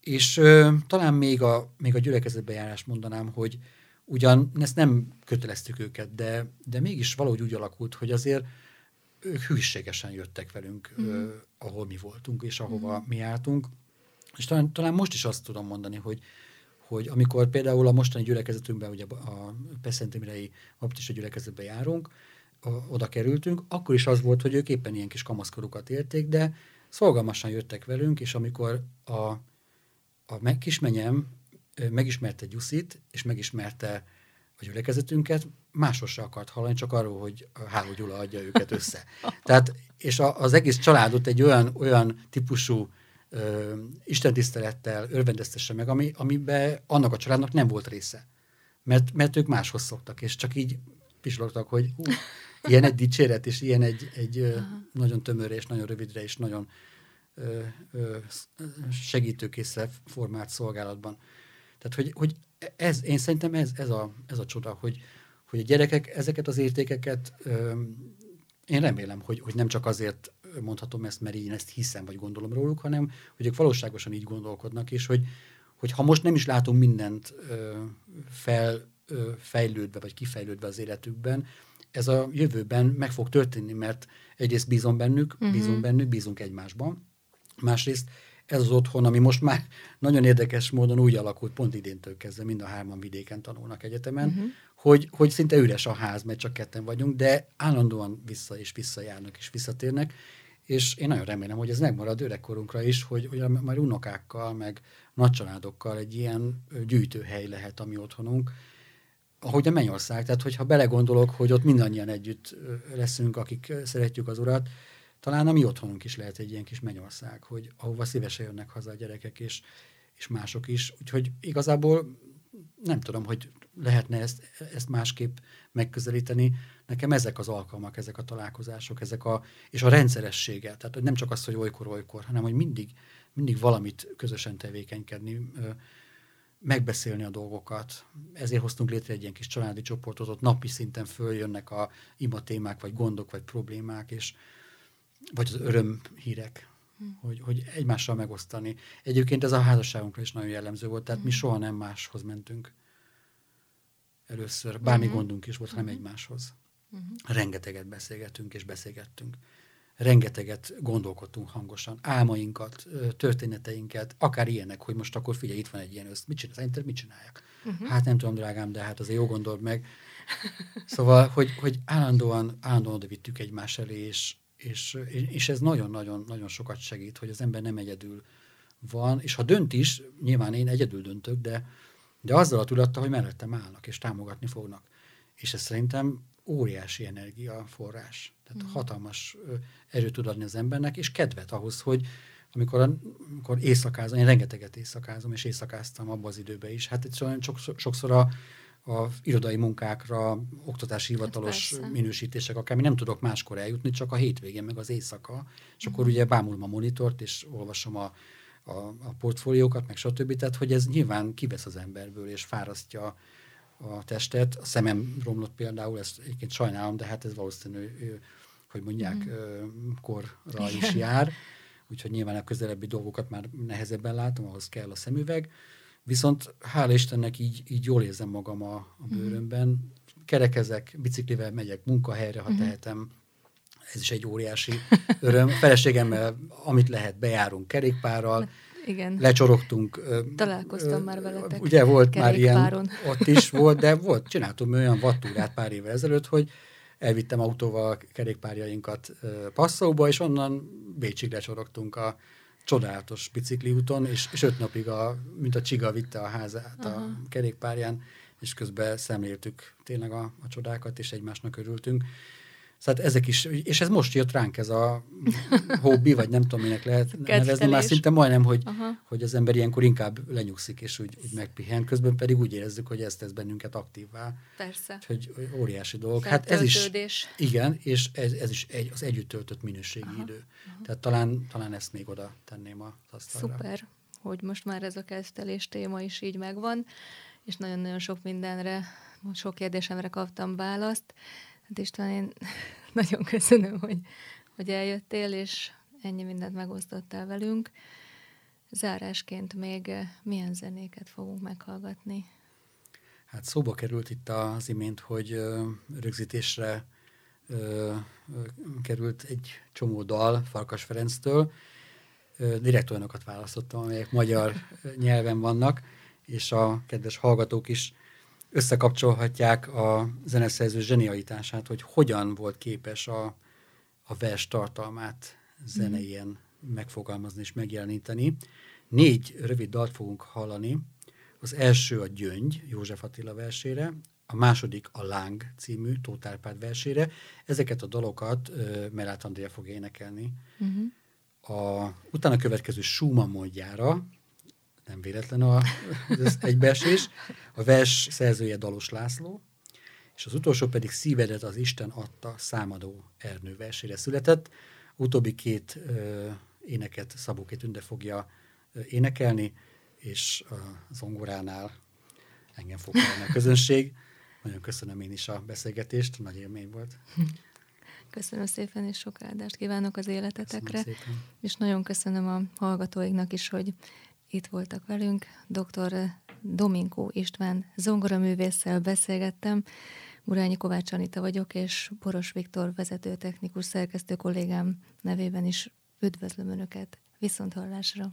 És ö, talán még a, még a gyülekezetbejárás mondanám, hogy ugyan ezt nem köteleztük őket, de, de mégis valahogy úgy alakult, hogy azért ők hűségesen jöttek velünk, uh-huh. ö, mhm. ahol mi voltunk, és ahova uh-huh. mi álltunk. És talán, talán most is azt tudom mondani, hogy, hogy amikor például a mostani gyülekezetünkben, ugye a Peszentimrei baptista gyülekezetbe járunk, oda kerültünk, akkor is az volt, hogy ők éppen ilyen kis kamaszkorukat érték, de szolgalmasan jöttek velünk, és amikor a, a kismenyem megismerte Gyuszit, és megismerte a gyülekezetünket, se akart hallani, csak arról, hogy Háló Gyula adja őket össze. Tehát, és a, az egész családot egy olyan, olyan típusú ö, istentisztelettel örvendeztesse meg, ami, amiben annak a családnak nem volt része. Mert, mert ők máshoz szoktak, és csak így pislogtak, hogy hú, *laughs* ilyen egy dicséret, és ilyen egy, egy ö, nagyon tömörre, és nagyon rövidre, és nagyon ö, ö, segítőkészre formált szolgálatban. Tehát, hogy, hogy ez, én szerintem ez, ez, a, ez a csoda, hogy, hogy a gyerekek ezeket az értékeket ö, én remélem, hogy, hogy nem csak azért mondhatom ezt, mert én ezt hiszem, vagy gondolom róluk, hanem hogy ők valóságosan így gondolkodnak, és hogy, hogy ha most nem is látunk mindent fel, fejlődve, vagy kifejlődve az életükben, ez a jövőben meg fog történni, mert egyrészt bízom bennük, uh-huh. bízunk bennük, bízunk egymásban, másrészt ez az otthon, ami most már nagyon érdekes módon úgy alakult, pont idéntől kezdve, mind a hárman vidéken tanulnak egyetemen, uh-huh. hogy, hogy szinte üres a ház, mert csak ketten vagyunk, de állandóan vissza és visszajárnak és visszatérnek, és én nagyon remélem, hogy ez megmarad öregkorunkra is, hogy, hogy majd unokákkal, meg nagycsaládokkal egy ilyen gyűjtőhely lehet a mi otthonunk, ahogy a Mennyország. Tehát, hogyha belegondolok, hogy ott mindannyian együtt leszünk, akik szeretjük az urat, talán a mi otthonunk is lehet egy ilyen kis mennyország, hogy ahova szívesen jönnek haza a gyerekek, és, és mások is. Úgyhogy igazából nem tudom, hogy lehetne ezt, ezt másképp megközelíteni. Nekem ezek az alkalmak, ezek a találkozások, ezek a, és a rendszeressége. Tehát nem csak az, hogy olykor-olykor, hanem hogy mindig, mindig valamit közösen tevékenykedni, megbeszélni a dolgokat. Ezért hoztunk létre egy ilyen kis családi csoportot, ott napi szinten följönnek a ima témák, vagy gondok, vagy problémák, és vagy az öröm hírek, hm. hogy, hogy egymással megosztani. Egyébként ez a házasságunkra is nagyon jellemző volt, tehát hm. mi soha nem máshoz mentünk először. Bármi uh-huh. gondunk is volt, hanem uh-huh. egymáshoz. Uh-huh. Rengeteget beszélgettünk és beszélgettünk. Rengeteget gondolkodtunk hangosan. Álmainkat, történeteinket, akár ilyenek, hogy most akkor figyelj, itt van egy ilyen össz. Mit csinál? Szerinted mit csináljak? Uh-huh. Hát nem tudom, drágám, de hát azért jó gondold meg. Szóval, hogy, hogy állandóan, állandóan oda vittük egymás elé, és, és, és ez nagyon-nagyon nagyon sokat segít, hogy az ember nem egyedül van, és ha dönt is, nyilván én egyedül döntök, de, de azzal a tudattal, hogy mellettem állnak, és támogatni fognak. És ez szerintem óriási energiaforrás. Tehát mm. hatalmas erőt tud adni az embernek, és kedvet ahhoz, hogy, amikor, amikor éjszakázom, én rengeteget éjszakázom, és éjszakáztam abban az időben is. Hát egyszerűen sokszor a, a irodai munkákra, oktatási hát hivatalos hát minősítések, akár nem tudok máskor eljutni, csak a hétvégén, meg az éjszaka, és akkor ugye bámulom a monitort, és olvasom a, a, a portfóliókat, meg stb. Tehát, hogy ez nyilván kivesz az emberből, és fárasztja a testet. A szemem romlott például, ezt egyébként sajnálom, de hát ez valószínű, hogy mondják, mm. korra is jár. Úgyhogy nyilván a közelebbi dolgokat már nehezebben látom, ahhoz kell a szemüveg. Viszont hála Istennek így, így jól érzem magam a, a mhm. bőrömben. Kerekezek, biciklivel megyek munkahelyre, ha mm. tehetem. Ez is egy óriási öröm. *laughs* Feleségemmel, amit lehet, bejárunk kerékpárral. Hát, igen. Lecsorogtunk. Találkoztam ö, már veletek. Ugye volt már ilyen, ott is volt, de volt, csináltunk olyan vattúrát pár évvel ezelőtt, hogy elvittem autóval a kerékpárjainkat Passzóba, és onnan Bécsig lecsorogtunk a csodálatos úton, és, és öt napig, a, mint a csiga vitte a házát Aha. a kerékpárján, és közben szemléltük tényleg a, a csodákat, és egymásnak örültünk. Szóval ezek is, és ez most jött ránk ez a hobbi, vagy nem tudom, minek lehet *laughs* nevezni, már szinte majdnem, hogy, hogy az ember ilyenkor inkább lenyugszik, és úgy, úgy megpihen, közben pedig úgy érezzük, hogy ez tesz bennünket aktívvá. Persze. Hogy óriási dolog. Hát ez is, igen, és ez, ez is egy, az együtt töltött minőségi aha, idő. Aha. Tehát talán, talán ezt még oda tenném a asztalra. Szuper, hogy most már ez a kezdtelés téma is így megvan, és nagyon-nagyon sok mindenre, sok kérdésemre kaptam választ. Hát István, én *laughs* nagyon köszönöm, hogy, hogy eljöttél, és ennyi mindent megosztottál velünk. Zárásként még eh, milyen zenéket fogunk meghallgatni? Hát szóba került itt az imént, hogy rögzítésre került egy csomó dal Farkas Ferenctől. Direkt olyanokat választottam, amelyek magyar nyelven vannak, és a kedves hallgatók is összekapcsolhatják a zeneszerző zsenialitását, hogy hogyan volt képes a, a vers tartalmát zeneien mm. megfogalmazni és megjeleníteni. Négy rövid dalt fogunk hallani. Az első a Gyöngy, József Attila versére, a második a Láng című Tóth Árpád versére. Ezeket a dalokat uh, Merát Andrea fog énekelni. Uh-huh. A utána következő Schumann módjára nem véletlen a, az egybeesés. A vers szerzője Dalos László, és az utolsó pedig Szívedet az Isten adta számadó Ernő versére született. Utóbbi két ö, éneket Szabó Tünde fogja énekelni, és a zongoránál engem fog a közönség. Nagyon köszönöm én is a beszélgetést, nagy élmény volt. Köszönöm szépen, és sok áldást kívánok az életetekre. És nagyon köszönöm a hallgatóiknak is, hogy itt voltak velünk. Dr. Dominkó István zongoraművésszel beszélgettem. Murányi Kovács Anita vagyok, és Boros Viktor vezető technikus szerkesztő kollégám nevében is üdvözlöm Önöket. Viszont hallásra!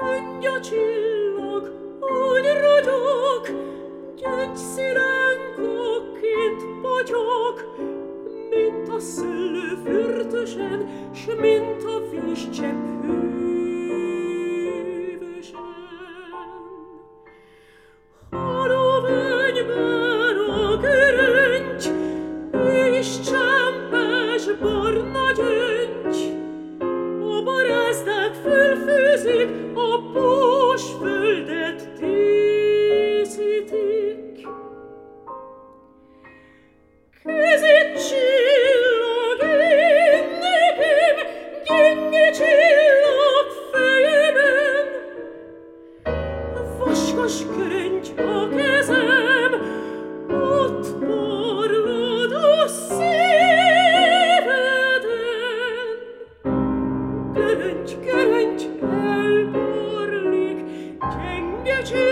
Gyöngy a csillag, úgy ragyog, gyöngy sziránkokként potyog, mint a szőlő fürtösen, s mint a vízcsepp hűvösen. 别去。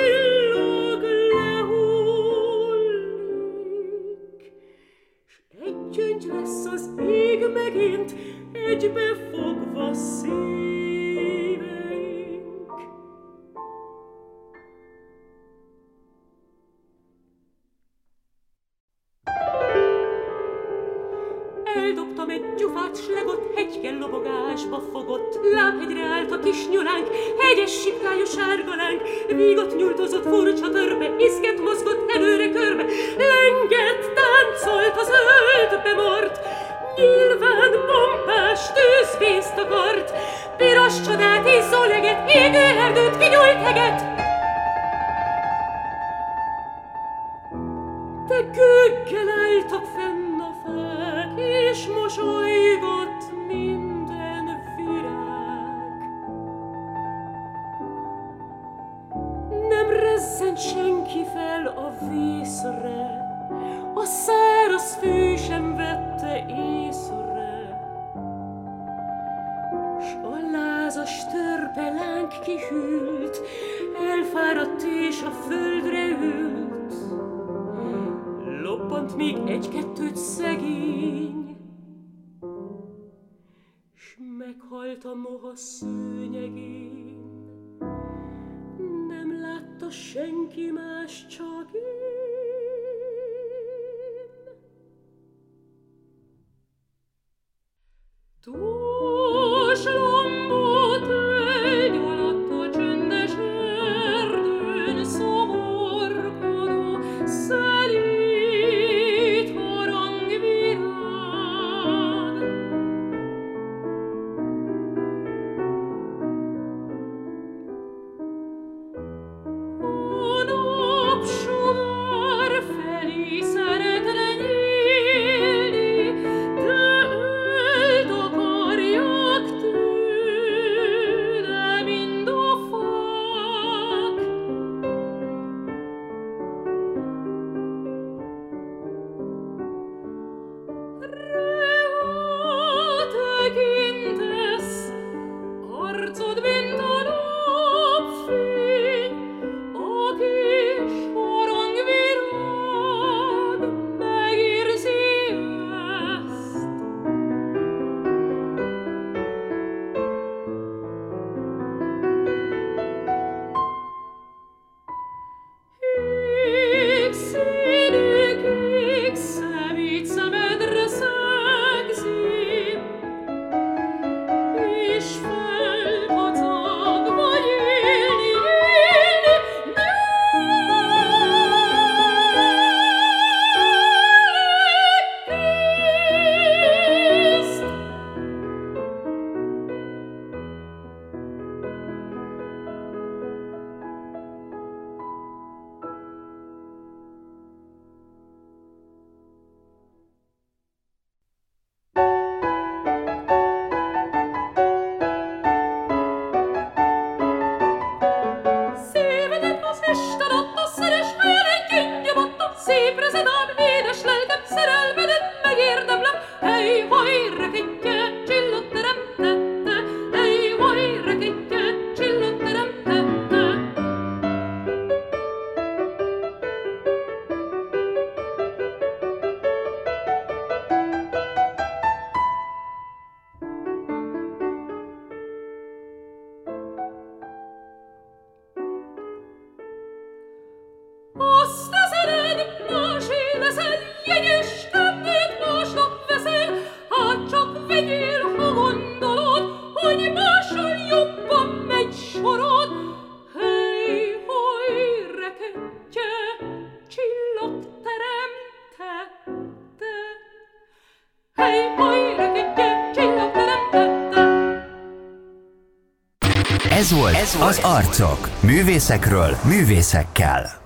Ez volt, Ez volt az Arcok. Művészekről, művészekkel.